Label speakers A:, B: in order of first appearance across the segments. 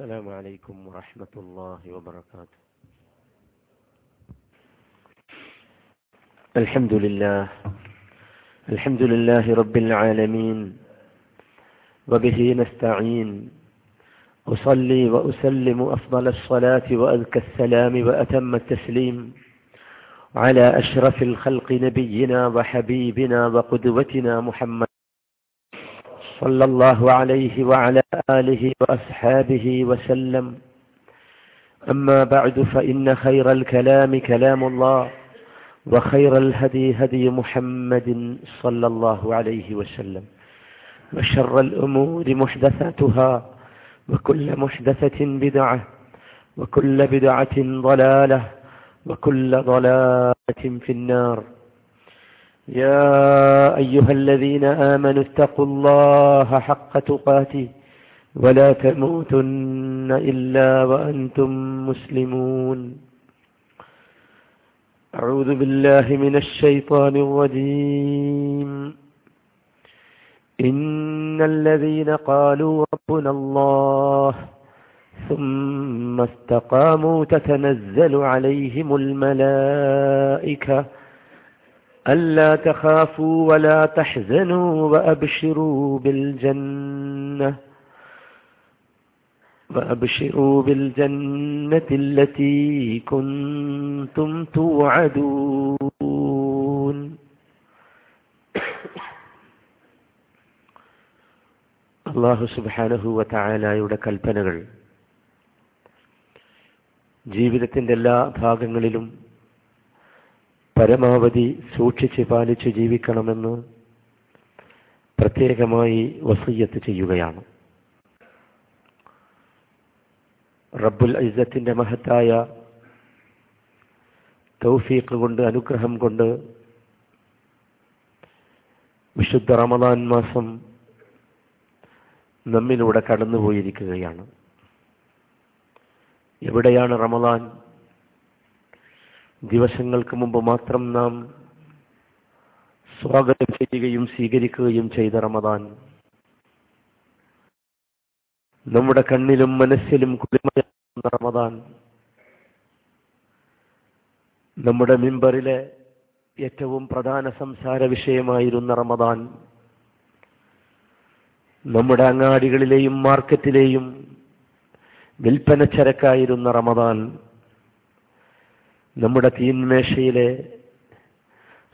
A: السلام عليكم ورحمة الله وبركاته. الحمد لله. الحمد لله رب العالمين. وبه نستعين. أصلي وأسلم أفضل الصلاة وأذكى السلام وأتم التسليم على أشرف الخلق نبينا وحبيبنا وقدوتنا محمد صلى الله عليه وعلى آله وأصحابه وسلم. أما بعد فإن خير الكلام كلام الله وخير الهدي هدي محمد صلى الله عليه وسلم. وشر الأمور محدثاتها وكل محدثة بدعة وكل بدعة ضلالة وكل ضلالة في النار. يا أيها الذين آمنوا اتقوا الله حق تقاته ولا تموتن إلا وأنتم مسلمون. أعوذ بالله من الشيطان الرجيم. إن الذين قالوا ربنا الله ثم استقاموا تتنزل عليهم الملائكة ألا تخافوا ولا تحزنوا وأبشروا بالجنة وأبشروا بالجنة التي كنتم توعدون അള്ളാഹു സുബാനഹുവ തായാലായുടെ കൽപ്പനകൾ ജീവിതത്തിൻ്റെ എല്ലാ ഭാഗങ്ങളിലും പരമാവധി സൂക്ഷിച്ച് പാലിച്ചു ജീവിക്കണമെന്ന് പ്രത്യേകമായി വസയ്യത്ത് ചെയ്യുകയാണ്. റബ്ബുൽ ഐസത്തിന്റെ മഹത്തായ തൗഫീഖ് കൊണ്ട് അനുഗ്രഹം കൊണ്ട് വിശുദ്ധ റമദാൻ മാസം നമ്മിലൂടെ കടന്നുപോയിരിക്കുകയാണ്. എവിടെയാണ് റമദാൻ? ദിവസങ്ങൾക്ക് മുമ്പ് മാത്രം നാം സ്വാഗതം ചെയ്യുകയും സ്വീകരിക്കുകയും ചെയ്ത റമദാൻ. നമ്മുടെ കണ്ണിലും മനസ്സിലും കുളിമയാകുന്ന റമദാൻ. നമ്മുടെ മിമ്പറിലെ ഏറ്റവും പ്രധാന സംസാര വിഷയമായിരുന്ന റമദാൻ. നമ്മുടെ അങ്ങാടികളിലെയും മാർക്കറ്റിലെയും വിൽപ്പന ചരക്കായിരുന്ന റമദാൻ. നമ്മുടെ തീന്മേശയിലെ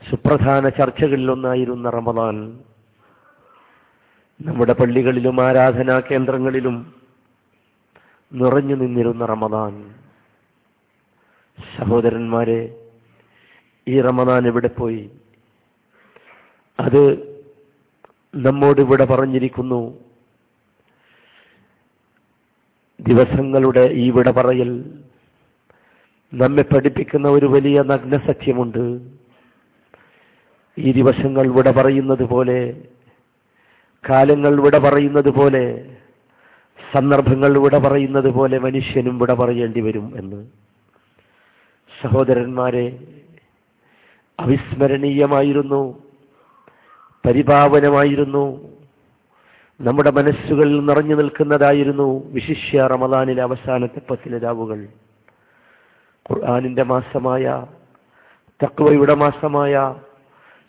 A: സുപ്രധാന ചർച്ചകളിലൊന്നായിരുന്ന റമദാൻ. നമ്മുടെ പള്ളികളിലും ആരാധനാ കേന്ദ്രങ്ങളിലും നിറഞ്ഞു നിന്നിരുന്ന റമദാൻ. സഹോദരന്മാരെ ഈ റമദാൻ എവിടെ പോയി? അത് നമ്മോട് ഇവിടെ പറഞ്ഞിരിക്കുന്നു. ദിവസങ്ങളുടെ ഈ വിട പറയൽ നമ്മെ പഠിപ്പിക്കുന്ന ഒരു വലിയ നഗ്നസത്യമുണ്ട് ഈ ദിവസങ്ങൾ വിട പറയുന്നത് പോലെ കാലങ്ങൾ വിട പറയുന്നത് പോലെ സന്ദർഭങ്ങൾ വിട പറയുന്നത് പോലെ മനുഷ്യനും വിട പറയേണ്ടി വരും എന്ന്. സഹോദരന്മാരെ അവിസ്മരണീയമായിരുന്നു പരിപാവനമായിരുന്നു നമ്മുടെ മനസ്സുകളിൽ നിറഞ്ഞു നിൽക്കുന്നതായിരുന്നു വിശിഷ്യ റമദാനിലെ അവസാനത്തെ പത്തിലെ രാവുകൾ. ഖുർആാനിന്റെ മാസമായ തക്വയുടെ മാസമായ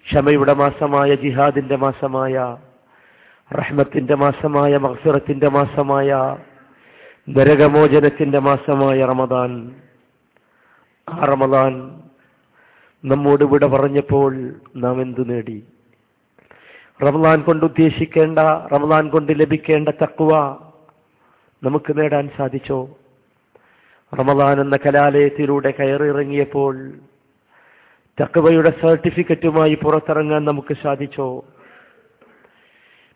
A: ക്ഷമയുടെ മാസമായ ജിഹാദിന്റെ മാസമായ റഹ്മത്തിന്റെ മാസമായ മഹസുറത്തിന്റെ മാസമായ നരകമോചനത്തിന്റെ മാസമായ റമദാൻ. ആ റമദാൻ നമ്മോട് വിട പറഞ്ഞപ്പോൾ നാം എന്തു നേടി? റമദാൻ കൊണ്ട് ഉദ്ദേശിക്കേണ്ട റമദാൻ കൊണ്ട് ലഭിക്കേണ്ട തക്കുവ നമുക്ക് നേടാൻ സാധിച്ചോ? റമദാൻ എന്ന കലാലയത്തിലൂടെ കയറിയിറങ്ങിയപ്പോൾ തക്കവയുടെ സർട്ടിഫിക്കറ്റുമായി പുറത്തിറങ്ങാൻ നമുക്ക് സാധിച്ചോ?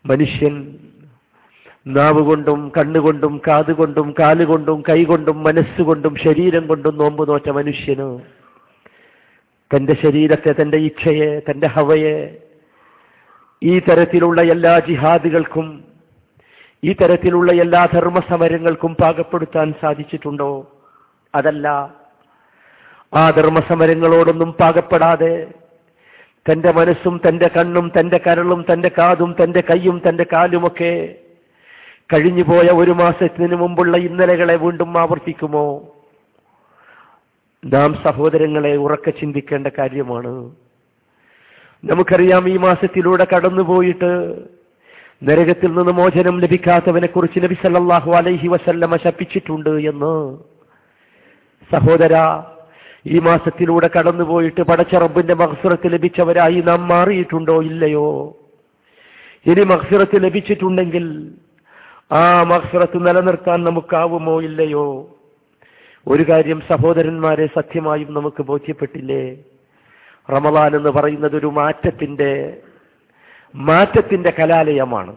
A: മനുഷ്യൻ നാവ് കൊണ്ടും കണ്ണുകൊണ്ടും കാതുകൊണ്ടും കാലുകൊണ്ടും കൈകൊണ്ടും മനസ്സുകൊണ്ടും ശരീരം കൊണ്ടും നോമ്പ് നോറ്റ മനുഷ്യന് തന്റെ ശരീരത്തെ തന്റെ ഇച്ഛയെ തന്റെ ഹവയെ ഈ തരത്തിലുള്ള എല്ലാ ജിഹാദുകൾക്കും ഈ തരത്തിലുള്ള എല്ലാ ധർമ്മസമരങ്ങൾക്കും പാകപ്പെടുത്താൻ സാധിച്ചിട്ടുണ്ടോ? അതല്ല ആ ധർമ്മസമരങ്ങളോടൊന്നും പാകപ്പെടാതെ തന്റെ മനസ്സും തന്റെ കണ്ണും തന്റെ കരളും തന്റെ കാതും തന്റെ കൈയും തന്റെ കാലുമൊക്കെ കഴിഞ്ഞുപോയ ഒരു മാസത്തിന് മുമ്പുള്ള ഇന്നലകളെ വീണ്ടും ആവർത്തിക്കുമോ? നാം സഹോദരങ്ങളെ ഉറക്കെ ചിന്തിക്കേണ്ട കാര്യമാണ്. നമുക്കറിയാം ഈ മാസത്തിലൂടെ കടന്നുപോയിട്ട് നരകത്തിൽ നിന്ന് മോചനം ലഭിക്കാത്തവനെ കുറിച്ച് നബി സല്ലല്ലാഹു അലൈഹി വസല്ലമ ശപ്പിച്ചിട്ടുണ്ട് എന്ന്. സഹോദര ഈ മാസത്തിലൂടെ കടന്നുപോയിട്ട് പടച്ച റബ്ബിന്റെ മഹസുറത്ത് ലഭിച്ചവരായി നാം മാറിയിട്ടുണ്ടോ ഇല്ലയോ? ഇനി മഹസുറത്ത് ലഭിച്ചിട്ടുണ്ടെങ്കിൽ ആ മഹസുറത്ത് നിലനിർത്താൻ നമുക്കാവുമോ ഇല്ലയോ? ഒരു കാര്യം സഹോദരന്മാരെ സത്യമായും നമുക്ക് ബോധ്യപ്പെട്ടില്ലേ? റമദാൻ എന്ന് പറയുന്നത് ഒരു മാറ്റത്തിന്റെ മാറ്റത്തിന്റെ കലാലയമാണ്.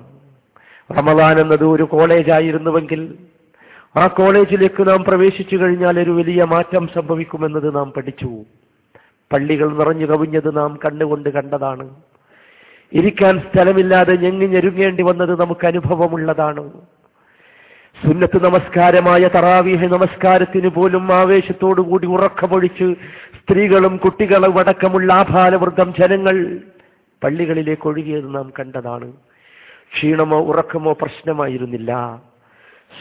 A: റമദാൻ എന്നത് ഒരു കോളേജായിരുന്നുവെങ്കിൽ ആ കോളേജിലേക്ക് നാം പ്രവേശിച്ചു കഴിഞ്ഞാൽ ഒരു വലിയ മാറ്റം സംഭവിക്കുമെന്നത് നാം പഠിച്ചു. പള്ളികൾ നിറഞ്ഞു കവിഞ്ഞത് നാം കണ്ണുകൊണ്ട് കണ്ടതാണ്. ഇരിക്കാൻ സ്ഥലമില്ലാതെ ഞെങ്ങി ഞെരുങ്ങേണ്ടി വന്നത് നമുക്ക് അനുഭവമുള്ളതാണ്. സുന്നത്ത് നമസ്കാരമായ തറാവീഹ നമസ്കാരത്തിന് പോലും ആവേശത്തോടുകൂടി ഉറക്കമൊഴിച്ച് സ്ത്രീകളും കുട്ടികളും അടക്കമുള്ള ആഭാലവൃദ്ധം ജനങ്ങൾ പള്ളികളിലേക്ക് ഒഴുകിയത് നാം കണ്ടതാണ്. ക്ഷീണമോ ഉറക്കമോ പ്രശ്നമായിരുന്നില്ല.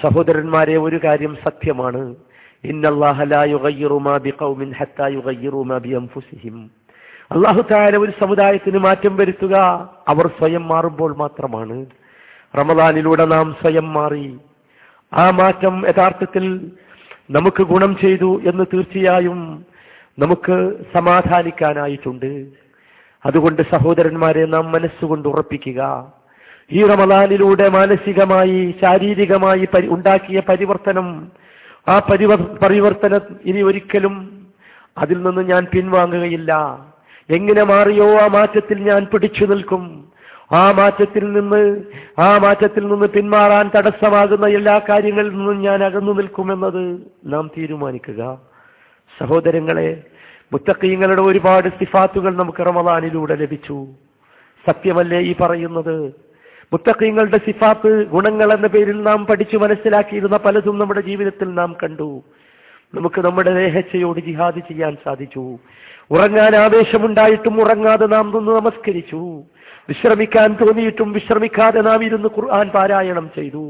A: സഹോദരന്മാരെ ഒരു കാര്യം സത്യമാണ്. അള്ളാഹു താര ഒരു സമുദായത്തിന് മാറ്റം വരുത്തുക അവർ സ്വയം മാറുമ്പോൾ മാത്രമാണ്. റമദാനിലൂടെ നാം സ്വയം മാറി. ആ മാറ്റം യഥാർത്ഥത്തിൽ നമുക്ക് ഗുണം ചെയ്തു എന്ന് തീർച്ചയായും നമുക്ക് സമാധാനിക്കാനായിട്ടുണ്ട്. അതുകൊണ്ട് സഹോദരന്മാരെ നാം മനസ്സുകൊണ്ട് ഉറപ്പിക്കുക. ഈ റമദാനിലൂടെ മാനസികമായി ശാരീരികമായി ഉണ്ടാക്കിയ പരിവർത്തനം. ആ പരിവർ പരിവർത്തനം ഇനി ഒരിക്കലും അതിൽ നിന്ന് ഞാൻ പിൻവാങ്ങുകയില്ല. എങ്ങനെ മാറിയോ ആ മാറ്റത്തിൽ ഞാൻ പിടിച്ചു നിൽക്കും. ആ മാറ്റത്തിൽ നിന്ന് ആ മാറ്റത്തിൽ നിന്ന് പിന്മാറാൻ തടസ്സമാകുന്ന എല്ലാ കാര്യങ്ങളിൽ നിന്നും ഞാൻ അകന്നു നിൽക്കുമെന്നത് നാം തീരുമാനിക്കുക. സഹോദരങ്ങളെ മുത്തക്കീങ്ങളുടെ ഒരുപാട് സിഫാത്തുകൾ നമുക്ക് റമദാനിലൂടെ ലഭിച്ചു. സത്യമല്ലേ ഈ പറയുന്നത്? മുത്തക്കീങ്ങളുടെ സിഫാത്ത് ഗുണങ്ങൾ എന്ന പേരിൽ നാം പഠിച്ചു മനസ്സിലാക്കിയിരുന്ന പലതും നമ്മുടെ ജീവിതത്തിൽ നാം കണ്ടു. നമുക്ക് നമ്മുടെ ദേഹച്ചയോട് ജിഹാദ് ചെയ്യാൻ സാധിച്ചു. ഉറങ്ങാൻ ആവേശമുണ്ടായിട്ടും ഉറങ്ങാതെ നാം നിന്ന് നമസ്കരിച്ചു. വിശ്രമിക്കാൻ തോന്നിയിട്ടും വിശ്രമിക്കാതെ നാം ഇരുന്ന് ഖുർആൻ പാരായണം ചെയ്തു.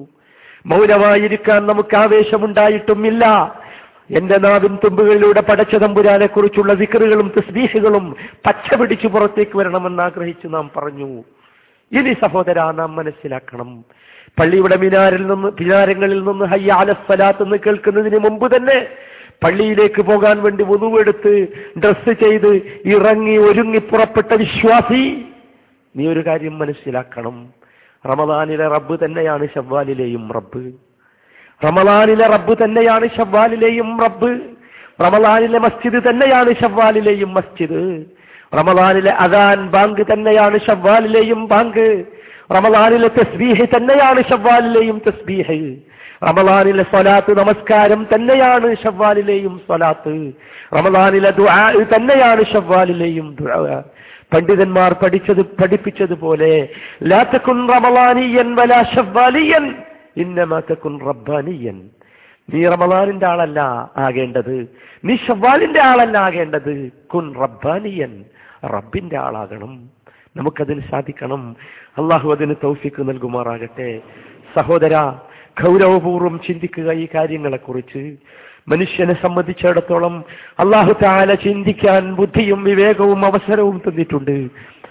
A: മൗനമായിരിക്കാൻ നമുക്ക് ആവേശമുണ്ടായിട്ടും ഇല്ല എന്റെ നാവിൻ തുമ്പുകളിലൂടെ പടച്ച തമ്പുരാനെ കുറിച്ചുള്ള വിക്കറുകളും തസ്ബീഹുകളും പച്ച പിടിച്ചു പുറത്തേക്ക് വരണമെന്ന് ആഗ്രഹിച്ചു നാം പറഞ്ഞു. ഇനി സഹോദര നാം മനസ്സിലാക്കണം. പള്ളിയുടെ മിനാരിൽ നിന്ന് മിനാരങ്ങളിൽ നിന്ന് ഹയ്യ ഹയ്യാലഫലാത്ത് എന്ന് കേൾക്കുന്നതിന് മുമ്പ് തന്നെ പള്ളിയിലേക്ക് പോകാൻ വേണ്ടി ഒന്നുവെടുത്ത് ഡ്രസ്സ് ചെയ്ത് ഇറങ്ങി ഒരുങ്ങി പുറപ്പെട്ട വിശ്വാസി നീ ഒരു കാര്യം മനസ്സിലാക്കണം. റമദാനിലെ റബ്ബ് തന്നെയാണ് ഷവ്വാലിലെയും റബ്ബ്. റമദാനിലെ റബ്ബ് തന്നെയാണ് ഷവ്വാലിലെയും റബ്ബ്. റമദാനിലെ മസ്ജിദ് തന്നെയാണ് ഷവ്വാലിലെയും മസ്ജിദ്. റമദാനിലെ അദാൻ ബാങ്ക് തന്നെയാണ് ഷവ്വാലിലെയും ബാങ്ക്. റമദാനിലെ തസ്ബീഹ് തന്നെയാണ് ഷവ്വാലിലെയും തസ്ബീഹ്. റമദാനിലെ സ്വലാത്ത് നമസ്കാരം തന്നെയാണ് ഷവ്വാലിലെയും സ്വലാത്ത്. റമദാനിലെ ദുആ തന്നെയാണ് ഷവ്വാലിലെയും ദുആ. പണ്ഡിതന്മാർ പഠിച്ചത് പഠിപ്പിച്ചതുപോലെ ലാത്തക്കുൻ റമദാനിയൻ വലാ ഷവ്വാലിയൻ ഇന്നമാത്തക്കുൻ റബ്ബാനിയൻ. നീ റമദാനിന്റെ ആളല്ല ആകേണ്ടത്. നീ ഷവ്വാലിന്റെ ആളല്ല ആകേണ്ടത്. കുൻ റബ്ബാനിയൻ. റബ്ബിന്റെ ആളാകണം. നമുക്കതിന് സാധിക്കണം. അള്ളാഹു അതിന് തൗഫിക്ക് നൽകുമാറാകട്ടെ. സഹോദര ഗൗരവപൂർവം ചിന്തിക്കുക ഈ കാര്യങ്ങളെക്കുറിച്ച്. മനുഷ്യനെ സംബന്ധിച്ചിടത്തോളം അള്ളാഹു താല ചിന്തിക്കാൻ ബുദ്ധിയും വിവേകവും അവസരവും തന്നിട്ടുണ്ട്.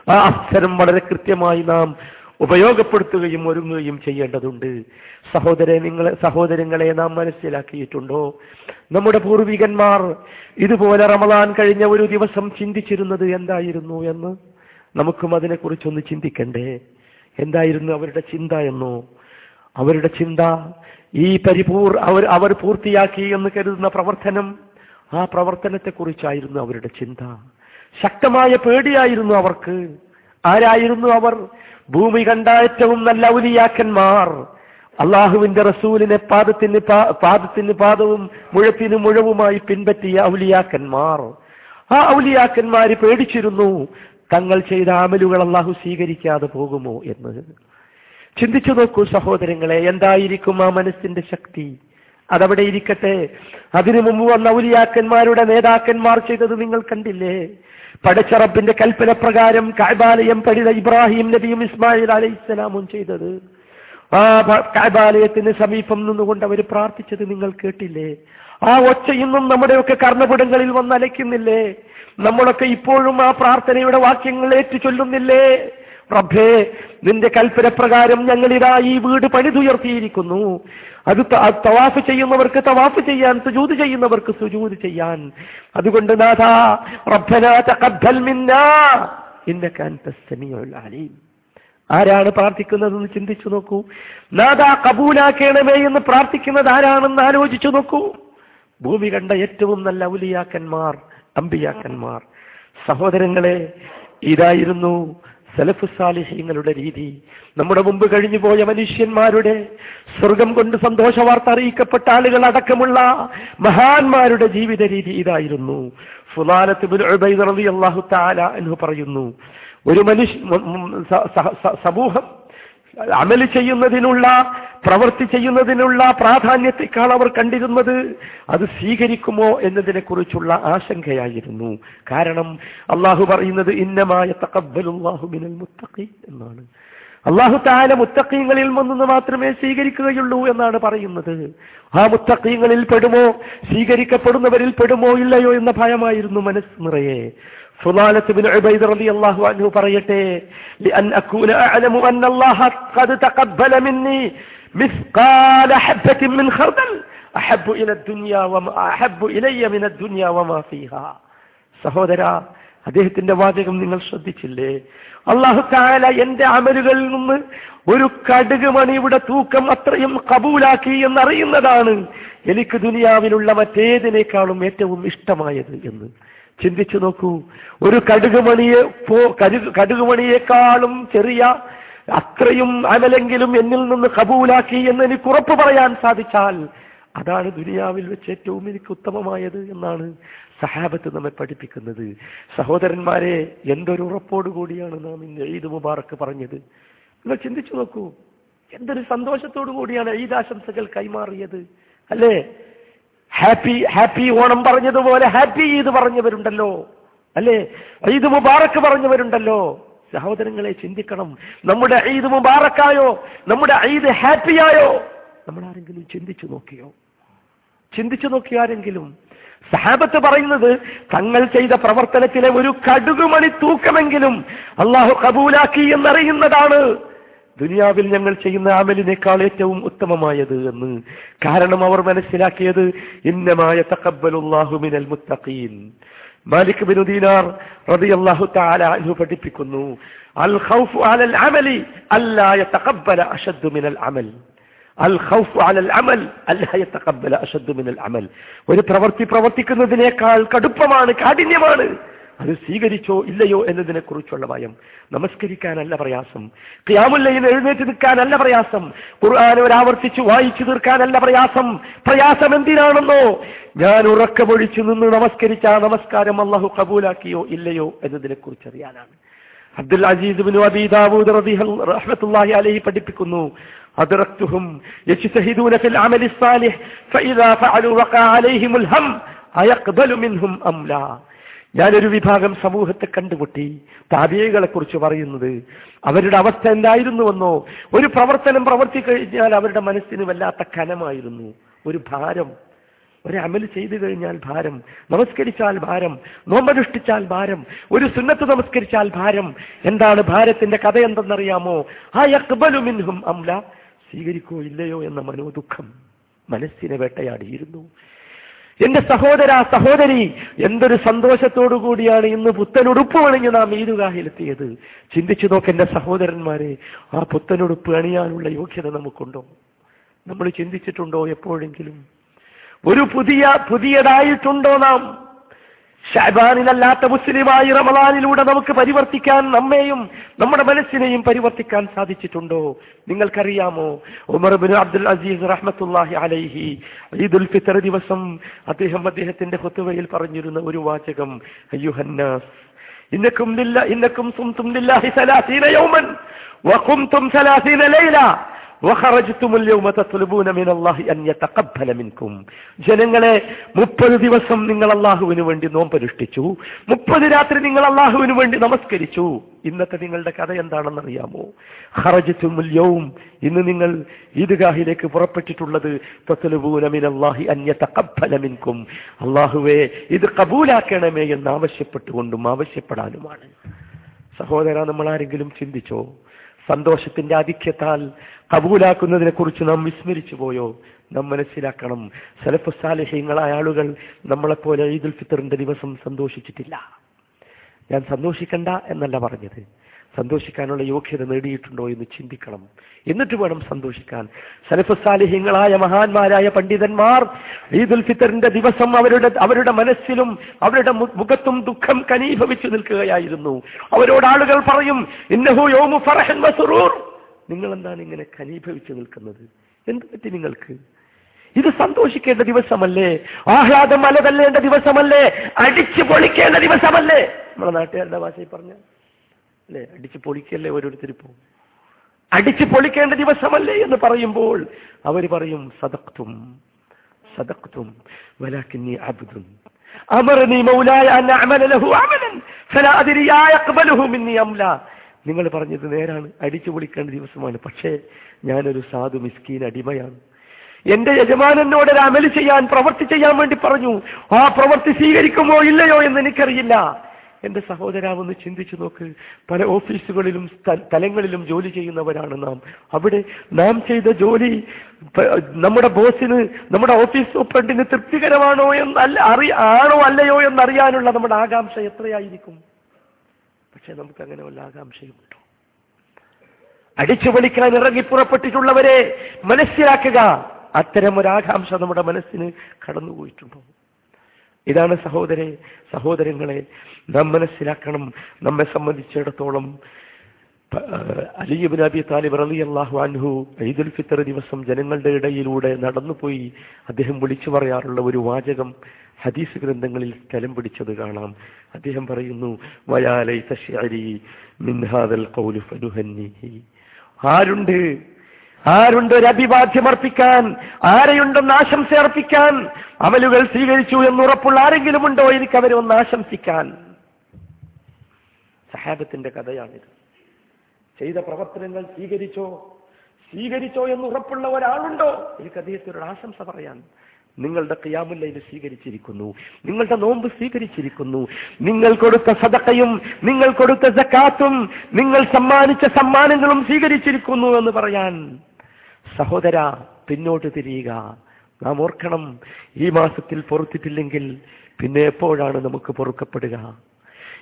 A: ആ അവസരം വളരെ കൃത്യമായി നാം ഉപയോഗപ്പെടുത്തുകയും ഒരുങ്ങുകയും ചെയ്യേണ്ടതുണ്ട്. സഹോദരെ നിങ്ങളെ സഹോദരങ്ങളെ നാം മനസ്സിലാക്കിയിട്ടുണ്ടോ? നമ്മുടെ പൂർവികന്മാർ ഇതുപോലെ റമദാൻ കഴിഞ്ഞ ഒരു ദിവസം ചിന്തിച്ചിരുന്നത് എന്തായിരുന്നു എന്ന് നമുക്കും അതിനെക്കുറിച്ചൊന്ന് ചിന്തിക്കണ്ടേ? എന്തായിരുന്നു അവരുടെ ചിന്ത എന്നോ? അവരുടെ ചിന്ത ഈ പരിപൂർ അവർ അവർ പൂർത്തിയാക്കി എന്ന് കരുതുന്ന പ്രവർത്തനം ആ പ്രവർത്തനത്തെക്കുറിച്ചായിരുന്നു അവരുടെ ചിന്ത. ശക്തമായ പേടിയായിരുന്നു അവർക്ക്. ആരായിരുന്നു അവർ? ഭൂമി കണ്ട ഏറ്റവും നല്ല ഔലിയാക്കന്മാർ. അള്ളാഹുവിന്റെ റസൂലിനെ പാദത്തിന് പാദത്തിന് പാദവും മുഴത്തിന് മുഴവുമായി പിൻപറ്റിയ ഔലിയാക്കന്മാർ. ആ ഔലിയാക്കന്മാര് പേടിച്ചിരുന്നു തങ്ങൾ ചെയ്ത അമലുകൾ അള്ളാഹു സ്വീകരിക്കാതെ പോകുമോ എന്ന്. ചിന്തിച്ചു നോക്കൂ സഹോദരങ്ങളെ എന്തായിരിക്കും ആ മനസ്സിന്റെ ശക്തി? അതവിടെ ഇരിക്കട്ടെ. അതിനു മുമ്പ് വന്ന ഔലിയാക്കന്മാരുടെ നേതാക്കന്മാർ ചെയ്തത് നിങ്ങൾ കണ്ടില്ലേ? പടച്ചറപ്പിന്റെ കൽപ്പന പ്രകാരം കാബാലയം പണിത ഇബ്രാഹിം നബിയും ഇസ്മായിൽ അലൈഹിസ്സലാമും ചെയ്തത്. ആ കാബാലയത്തിന് സമീപം നിന്നുകൊണ്ട് അവർ പ്രാർത്ഥിച്ചത് നിങ്ങൾ കേട്ടില്ലേ? ആ ഒച്ചയൊന്നും നമ്മുടെയൊക്കെ കർണപുടങ്ങളിൽ വന്ന് അലയ്ക്കുന്നില്ലേ നമ്മളൊക്കെ ഇപ്പോഴും ആ പ്രാർത്ഥനയുടെ വാക്യങ്ങൾ ഏറ്റു ചൊല്ലുന്നില്ലേ റബ്ബേ നിന്റെ കൽപ്പനപ്രകാരം ഞങ്ങളിതാ ഈ വീട് പണിതുയർത്തിയിരിക്കുന്നു. അത് തവാഫ് ചെയ്യുന്നവർക്ക് തവാഫ് ചെയ്യാൻ സുജൂത് ചെയ്യുന്നവർക്ക് സുജൂത് ചെയ്യാൻ. അതുകൊണ്ട് നാഥ റബ്ബനാ തഖബ്ബൽ മിന്നാ ഇന്നക അലീം. ആരാണ് ചിന്തിച്ചു നോക്കൂ. നാദാ കബൂലാക്കേണമേ എന്ന് പ്രാർത്ഥിക്കുന്നത് ആരാണെന്ന് ആലോചിച്ചു നോക്കൂ. ഭൂമി കണ്ട ഏറ്റവും നല്ല ഔലിയാക്കന്മാർ അമ്പിയാക്കന്മാർ. സഹോദരങ്ങളെ ഇതായിരുന്നു സലഫുസാലിഹ്യങ്ങളുടെ രീതി. നമ്മുടെ മുമ്പ് കഴിഞ്ഞു പോയ മനുഷ്യന്മാരുടെ സ്വർഗം കൊണ്ട് സന്തോഷ വാർത്ത അറിയിക്കപ്പെട്ട ആളുകൾ അടക്കമുള്ള മഹാന്മാരുടെ ജീവിത രീതി ഇതായിരുന്നു. ഫുലാലത്ത് പറയുന്നു ഒരു മനുഷ്യ സമൂഹം അമൽ ചെയ്യുന്നതിനുള്ള പ്രവൃത്തി ചെയ്യുന്നതിനുള്ള പ്രാധാന്യത്തെക്കാൾ അവർ കണ്ടിരുന്നത് അത് സ്വീകരിക്കുമോ എന്നതിനെ കുറിച്ചുള്ള ആശങ്കയായിരുന്നു. കാരണം അള്ളാഹു പറയുന്നത് ഇന്നമായ തക്കബലുല്ലാഹു മിനൽ മുത്തഖീൻ എന്നാണ്. അള്ളാഹു താല മുത്തക്കീങ്ങളിൽ നിന്ന് മാത്രമേ സ്വീകരിക്കുകയുള്ളൂ എന്നാണ് പറയുന്നത്. ആ മുത്തക്കീങ്ങളിൽ പെടുമോ? സ്വീകരിക്കപ്പെടുന്നവരിൽ പെടുമോ ഇല്ലയോ എന്ന ഭയമായിരുന്നു മനസ്സ് നിറയെ. പറയട്ടെ സഹോദരാ അദ്ദേഹത്തിന്റെ വാചകം നിങ്ങൾ ശ്രദ്ധിച്ചില്ലേ? അള്ളാഹു താല എന്റെ അമലുകളിൽ നിന്ന് ഒരു കടുക് മണിയുടെ തൂക്കം അത്രയും കബൂലാക്കി എന്നറിയുന്നതാണ് എനിക്ക് ദുനിയാവിലുള്ള മറ്റേതിനേക്കാളും ഏറ്റവും ഇഷ്ടമായത് എന്ന്. ചിന്തിച്ചു നോക്കൂ ഒരു കടുകുമണിയെ പോ കടുക് കടുകുമണിയേക്കാളും ചെറിയ അത്രയും അമലെങ്കിലും എന്നിൽ നിന്ന് കബൂലാക്കി എന്ന് എനിക്ക് ഉറപ്പ് പറയാൻ സാധിച്ചാൽ അതാണ് ദുനിയാവിൽ വെച്ച് ഏറ്റവും എനിക്ക് ഉത്തമമായത് എന്നാണ്. സഹാബത്ത് നമ്മെ പഠിപ്പിക്കുന്നത്. സഹോദരന്മാരെ എന്തൊരു ഉറപ്പോടു കൂടിയാണ് നാം ഇന്ന് ഈദ് മുബാറക്ക് പറഞ്ഞത്. നിങ്ങൾ ചിന്തിച്ചു നോക്കൂ എന്തൊരു സന്തോഷത്തോടു കൂടിയാണ് ഈദാശംസകൾ കൈമാറിയത്. അല്ലേ? ഹാപ്പി ഹാപ്പി ഓണം പറഞ്ഞതുപോലെ ഹാപ്പി ഈദ് പറഞ്ഞവരുണ്ടല്ലോ. അല്ലേ? ഈദ് മുബാറക്ക് പറഞ്ഞവരുണ്ടല്ലോ. സഹോദരങ്ങളെ ചിന്തിക്കണം. നമ്മുടെ ഈദ് മുബാറക്കായോ? നമ്മുടെ ഈദ് ഹാപ്പിയായോ? നമ്മൾ ആരെങ്കിലും ചിന്തിച്ചു നോക്കിയോ? ചിന്തിച്ചു നോക്കിയോ ആരെങ്കിലും സഹാബത്ത് പറയുന്നത് തങ്ങൾ ചെയ്ത പ്രവർത്തനത്തിലെ ഒരു കടുകുമണി തൂക്കമെങ്കിലും അള്ളാഹു കബൂലാക്കി എന്നറിയുന്നതാണ്. ദുനിയാവിൽ ഞങ്ങൾ ചെയ്യുന്ന അമലിനേക്കാൾ ഏറ്റവും ഉത്തമമായത് എന്ന്. കാരണം അവർ മനസ്സിലാക്കിയത് ഇന്നമായ തക്കബലുല്ലാഹുമിനൽ മുത്തഖീൻ. മാലിക് ബിനുദീനാർ ദീനാർ റളിയല്ലാഹു തആല അൻഹു പഠിപ്പിക്കുന്നു അൽ ഖൗഫു അലൽ അമലി അല്ലാ യതഖബ്ബല അഷദ്ദുമിനൽ അമൽ. ഖൗഫു അലൽ അമൽ അല്ലാ യതഖബ്ബല അഷദ്ദു മിനൽ അമൽ. ഒരു പ്രവൃത്തി പ്രവർത്തിക്കുന്നതിനേക്കാൾ കടുപ്പമാണ് കാഠിന്യമാണ്. അത് സ്വീകരിച്ചോ ഇല്ലയോ എന്നതിനെ കുറിച്ചുള്ള ഭയം. നമസ്കരിക്കാനല്ല പ്രയാസം. ക്യാമുല്ലയിൽ എഴുന്നേറ്റ് നിൽക്കാനല്ല പ്രയാസം. ഖുർആൻ ഒരാവർത്തിച്ച് വായിച്ചു തീർക്കാനല്ല പ്രയാസം. പ്രയാസം എന്തിനാണെന്നോ? ഞാൻ ഉറക്കമൊഴിച്ചു നിന്ന് നമസ്കരിച്ച നമസ്കാരം അള്ളാഹു കബൂലാക്കിയോ ഇല്ലയോ എന്നതിനെ കുറിച്ച് അറിയാനാണ് അബ്ദുൽ അസീസ് ബിൻ അബി ദാവൂദ് റളിയഹു- റഹ്മത്തുള്ളാഹി അലൈഹി പഠിപ്പിക്കുന്നു. യജ്തഹിദൂന ഫിൽ അമലി സാലിഹ് ഫഇദാ ഫഅലു വഖഅ അലൈഹിമുൽ ഹം അയഖ്ബലു മിൻഹും അം ലാ ഞാനൊരു വിഭാഗം സമൂഹത്തെ കണ്ടുമുട്ടി താപിയകളെ കുറിച്ച് പറയുന്നത്. അവരുടെ അവസ്ഥ എന്തായിരുന്നുവെന്നോ? ഒരു പ്രവർത്തനം പ്രവർത്തി കഴിഞ്ഞാൽ അവരുടെ മനസ്സിന് വല്ലാത്ത കനമായിരുന്നു. ഒരു ഭാരം. ഒരു അമൽ ചെയ്തു കഴിഞ്ഞാൽ ഭാരം. നമസ്കരിച്ചാൽ ഭാരം. നോമ്പനുഷ്ഠിച്ചാൽ ഭാരം. ഒരു സുന്നത്ത് നമസ്കരിച്ചാൽ ഭാരം. എന്താണ് ഭാരത്തിന്റെ കഥ എന്തെന്നറിയാമോ? ആ യക്ബലു മിൻഹും അംല സ്വീകരിക്കോ ഇല്ലയോ എന്ന മനോദുഃഖം മനസ്സിനെ വേട്ടയാടിയിരുന്നു. എന്റെ സഹോദര സഹോദരി എന്തൊരു സന്തോഷത്തോടു കൂടിയാണ് ഇന്ന് പുത്തനുടുപ്പ് അണിഞ്ഞ് നാം ഈദുഗാഹിലെത്തിയത് ചിന്തിച്ചു നോക്ക് എന്റെ സഹോദരന്മാരെ ആ പുത്തനുടുപ്പ് അണിയാനുള്ള യോഗ്യത നമുക്കുണ്ടോ? നമ്മൾ ചിന്തിച്ചിട്ടുണ്ടോ എപ്പോഴെങ്കിലും? ഒരു പുതിയ പുതിയതായിട്ടുണ്ടോ നാം? ഷാബാനിലല്ലാത്ത മുസ്ലിമായി റമലാനിലൂടെ നമുക്ക് പരിവർത്തിക്കാൻ നമ്മെയും നമ്മുടെ മനസ്സിനെയും പരിവർത്തിക്കാൻ സാധിച്ചിട്ടുണ്ടോ? നിങ്ങൾക്കറിയാമോ? ഉമർ ബിൻ അബ്ദുൽ അസീസ് റഹ്മത്തുല്ലാഹി അലൈഹി ഈദുൽ ഫിത്തർ ദിവസം അദ്ദേഹം അദ്ദേഹത്തിന്റെ ഹുത്തുവയിൽ പറഞ്ഞിരുന്ന ഒരു വാചകം അയ്യുഹന്നാസ് ഇന്നക്കും ഇന്നക്കും സുംതും ലില്ലാഹി സലാസീന യൗമൻ വഖുംതും സലാസീന ലൈല. ജനങ്ങളെ മുപ്പത് ദിവസം നിങ്ങൾ അള്ളാഹുവിന് വേണ്ടി നോമ്പനുഷ്ഠിച്ചു. മുപ്പത് രാത്രി നിങ്ങൾ അള്ളാഹുവിന് വേണ്ടി നമസ്കരിച്ചു. ഇന്നത്തെ നിങ്ങളുടെ കഥ എന്താണെന്ന് അറിയാമോ ഹറജിത്തു മുല്യവും ഇന്ന് നിങ്ങൾ ഈദ്ഗാഹിലേക്ക് പുറപ്പെട്ടിട്ടുള്ളത് അള്ളാഹുവെ ഇത് കബൂലാക്കണമേ എന്ന് ആവശ്യപ്പെട്ടുകൊണ്ടും ആവശ്യപ്പെടാനുമാണ്. സഹോദര നമ്മൾ ആരെങ്കിലും ചിന്തിച്ചോ? സന്തോഷത്തിന്റെ ആധിക്യത്താൽ കബൂലാക്കുന്നതിനെ കുറിച്ച് നാം വിസ്മരിച്ചു പോയോ? നാം മനസ്സിലാക്കണം സലഫ് സാലിഹ്യങ്ങളായ ആളുകൾ നമ്മളെപ്പോലെ ഈദുൽ ഫിത്തറിന്റെ ദിവസം സന്തോഷിച്ചിട്ടില്ല. ഞാൻ സന്തോഷിക്കണ്ട എന്നല്ല പറഞ്ഞത്. സന്തോഷിക്കാനുള്ള യോഗ്യത നേടിയിട്ടുണ്ടോ എന്ന് ചിന്തിക്കണം. എന്നിട്ട് വേണം സന്തോഷിക്കാൻ. സലഫസാലിഹ്യങ്ങളായ മഹാന്മാരായ പണ്ഡിതന്മാർ ഈദുൽ ഫിത്തറിന്റെ ദിവസം അവരുടെ അവരുടെ മനസ്സിലും അവരുടെ മുഖത്തും ദുഃഖം കനീഭവിച്ചു നിൽക്കുകയായിരുന്നു. അവരോട് ആളുകൾ പറയും നിങ്ങൾ എന്താണ് ഇങ്ങനെ കനീഭവിച്ചു നിൽക്കുന്നത്? എന്ത് പറ്റി നിങ്ങൾക്ക്? ഇത് സന്തോഷിക്കേണ്ട ദിവസമല്ലേ? ആഹ്ലാദം അലതല്ലേണ്ട ദിവസമല്ലേ? അടിച്ചു പൊളിക്കേണ്ട ദിവസമല്ലേ? നമ്മളെ നാട്ടുകാരുടെ ഭാഷയിൽ പറഞ്ഞ അല്ലേ? അടിച്ച് പൊളിക്കല്ലേ ഓരോരുത്തരിപ്പോ അടിച്ച് പൊളിക്കേണ്ട ദിവസമല്ലേ എന്ന് പറയുമ്പോൾ അവർ പറയും സദക്തും സദക്തും വലാക്കിന്നി അബുദും അമറനി മൗലായ നിങ്ങൾ പറഞ്ഞത് നേരാണ്. അടിച്ചു പൊളിക്കേണ്ട ദിവസമാണ്. പക്ഷേ ഞാനൊരു സാധു മിസ്കീൻ അടിമയാണ്. എന്റെ യജമാനനോട് ഒരു അമൽ ചെയ്യാൻ പ്രവൃത്തി ചെയ്യാൻ വേണ്ടി പറഞ്ഞു. ആ പ്രവൃത്തി സ്വീകരിക്കുമോ ഇല്ലയോ എന്ന് എനിക്കറിയില്ല. എന്റെ സഹോദരാവെന്ന് ചിന്തിച്ചു നോക്ക്. പല ഓഫീസുകളിലും തലങ്ങളിലും ജോലി ചെയ്യുന്നവരാണ് നാം. അവിടെ നാം ചെയ്ത ജോലി നമ്മുടെ ബോസിന് നമ്മുടെ ഓഫീസ് സൂപ്രണ്ടിന് തൃപ്തികരമാണോ എന്ന് അല്ല അറി ആണോ അല്ലയോ എന്നറിയാനുള്ള നമ്മുടെ ആകാംക്ഷ എത്രയായിരിക്കും? പക്ഷെ നമുക്ക് അങ്ങനെ വല്ല ആകാംക്ഷയുമുണ്ടോ? അടിച്ചു പൊളിക്കാൻ ഇറങ്ങി പുറപ്പെട്ടിട്ടുള്ളവരെ മനസ്സിലാക്കുക. അത്തരം ഒരു ആകാംക്ഷ നമ്മുടെ മനസ്സിന് കടന്നുപോയിട്ടുണ്ടോ? ഇതാണ് സഹോദരെ സഹോദരങ്ങളെ നാം മനസ്സിലാക്കണം. നമ്മെ സംബന്ധിച്ചിടത്തോളം പ- നബി താലിബ് റലി അള്ളാഹു അൻഹു ഈദുൽ ഫിത്തർ ദിവസം ജനങ്ങളുടെ ഇടയിലൂടെ നടന്നുപോയി അദ്ദേഹം വിളിച്ചു പറയാറുള്ള ഒരു വാചകം ഹദീസ് ഗ്രന്ഥങ്ങളിൽ സ്ഥലം പിടിച്ചത് കാണാം. അദ്ദേഹം പറയുന്നു വയാലൈ തശ്ശരി മിൻഹാദൽ ആരുണ്ട്? ആരുണ്ട് ഒരു അഭിവാദ്യം അർപ്പിക്കാൻ? ആരെയുണ്ടെന്ന് ആശംസ അർപ്പിക്കാൻ? അവലുകൾ സ്വീകരിച്ചു എന്ന് ഉറപ്പുള്ള ആരെങ്കിലും ഉണ്ടോ? എനിക്ക് അവരെ ഒന്ന് ആശംസിക്കാൻ. സഹാബത്തിന്റെ കഥയാണിത്. ചെയ്ത പ്രവർത്തനങ്ങൾ സ്വീകരിച്ചോ? സ്വീകരിച്ചോ എന്ന് ഉറപ്പുള്ള ഒരാളുണ്ടോ? എനിക്ക് അദ്ദേഹത്തിനൊരു ആശംസ പറയാൻ. നിങ്ങളുടെ ക്യാമുല്ലയിൽ സ്വീകരിച്ചിരിക്കുന്നു. നിങ്ങളുടെ നോമ്പ് സ്വീകരിച്ചിരിക്കുന്നു. നിങ്ങൾ കൊടുത്ത സദക്കയും നിങ്ങൾ കൊടുത്ത സക്കാത്തും നിങ്ങൾ സമ്മാനിച്ച സമ്മാനങ്ങളും സ്വീകരിച്ചിരിക്കുന്നു എന്ന് പറയാൻ. സഹോദര പിന്നോട്ട് തിരിയുക. നാം ഓർക്കണം ഈ മാസത്തിൽ പൊറുത്തിട്ടില്ലെങ്കിൽ പിന്നെ എപ്പോഴാണ് നമുക്ക് പൊറുക്കപ്പെടുക?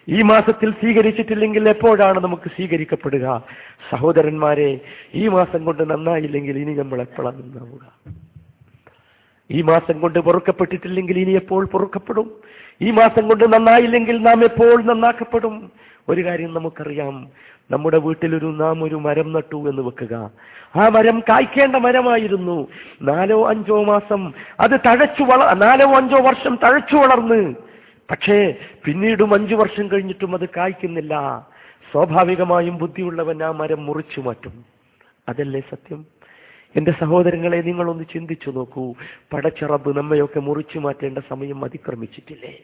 A: ഈ മാസത്തിൽ സ്വീകരിച്ചിട്ടില്ലെങ്കിൽ എപ്പോഴാണ് നമുക്ക് സ്വീകരിക്കപ്പെടുക? സഹോദരന്മാരെ ഈ മാസം കൊണ്ട് നന്നായില്ലെങ്കിൽ ഇനി നമ്മൾ എപ്പോഴാണ് നന്നാവുക? ഈ മാസം കൊണ്ട് പൊറുക്കപ്പെട്ടിട്ടില്ലെങ്കിൽ ഇനി എപ്പോൾ പൊറുക്കപ്പെടും? ഈ മാസം കൊണ്ട് നന്നായില്ലെങ്കിൽ നാം എപ്പോൾ നന്നാക്കപ്പെടും? ഒരു കാര്യം നമുക്കറിയാം നമ്മുടെ വീട്ടിലൊരു നാം ഒരു മരം നട്ടു എന്ന് വെക്കുക. ആ മരം കായ്ക്കേണ്ട മരമായിരുന്നു. നാലോ അഞ്ചോ മാസം അത് തഴച്ചു വള നാലോ അഞ്ചോ വർഷം തഴച്ചു വളർന്ന്. പക്ഷേ പിന്നീടും അഞ്ചു വർഷം കഴിഞ്ഞിട്ടും അത് കായ്ക്കുന്നില്ല. സ്വാഭാവികമായും ബുദ്ധിയുള്ളവൻ ആ മരം മുറിച്ചു മാറ്റും. അതല്ലേ സത്യം? എന്റെ സഹോദരങ്ങളെ നിങ്ങളൊന്ന് ചിന്തിച്ചു നോക്കൂ. പടച്ചിറബ് നമ്മയൊക്കെ മുറിച്ചു മാറ്റേണ്ട സമയം അതിക്രമിച്ചിട്ടില്ലേ?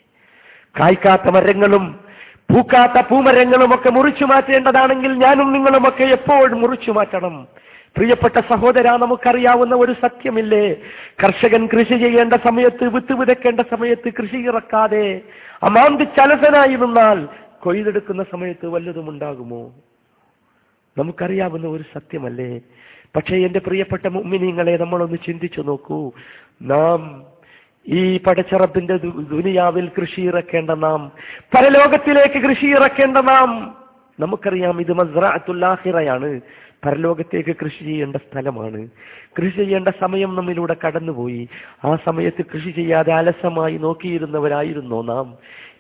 A: കായ്ക്കാത്ത മരങ്ങളും പൂക്കാത്ത പൂമരങ്ങളുമൊക്കെ മുറിച്ചു മാറ്റേണ്ടതാണെങ്കിൽ ഞാനും നിങ്ങളുമൊക്കെ എപ്പോഴും മുറിച്ചു മാറ്റണം? പ്രിയപ്പെട്ട സഹോദര നമുക്കറിയാവുന്ന ഒരു സത്യമില്ലേ? കർഷകൻ കൃഷി ചെയ്യേണ്ട സമയത്ത് വിത്ത് വിതയ്ക്കേണ്ട സമയത്ത് കൃഷി ഇറക്കാതെ അമാന്തി ചലസനായി നിന്നാൽ കൊയ്തെടുക്കുന്ന സമയത്ത് വല്ലതും ഉണ്ടാകുമോ? നമുക്കറിയാവുന്ന ഒരു സത്യമല്ലേ? പക്ഷേ എന്റെ പ്രിയപ്പെട്ട മുമ്മിനിങ്ങളെ നമ്മളൊന്ന് ചിന്തിച്ചു നോക്കൂ. നാം ഈ പടച്ചറപ്പിന്റെ ദുനിയാവിൽ കൃഷി ഇറക്കേണ്ട നാം പരലോകത്തിലേക്ക് കൃഷി ഇറക്കേണ്ട നാം. നമുക്കറിയാം ഇത് മസ്രാത്തുല്ലാഹിറയാണ് പരലോകത്തേക്ക് കൃഷി ചെയ്യേണ്ട സ്ഥലമാണ്. കൃഷി ചെയ്യേണ്ട സമയം നമ്മിലൂടെ കടന്നുപോയി. ആ സമയത്ത് കൃഷി ചെയ്യാതെ അലസമായി നോക്കിയിരുന്നവരായിരുന്നോ നാം.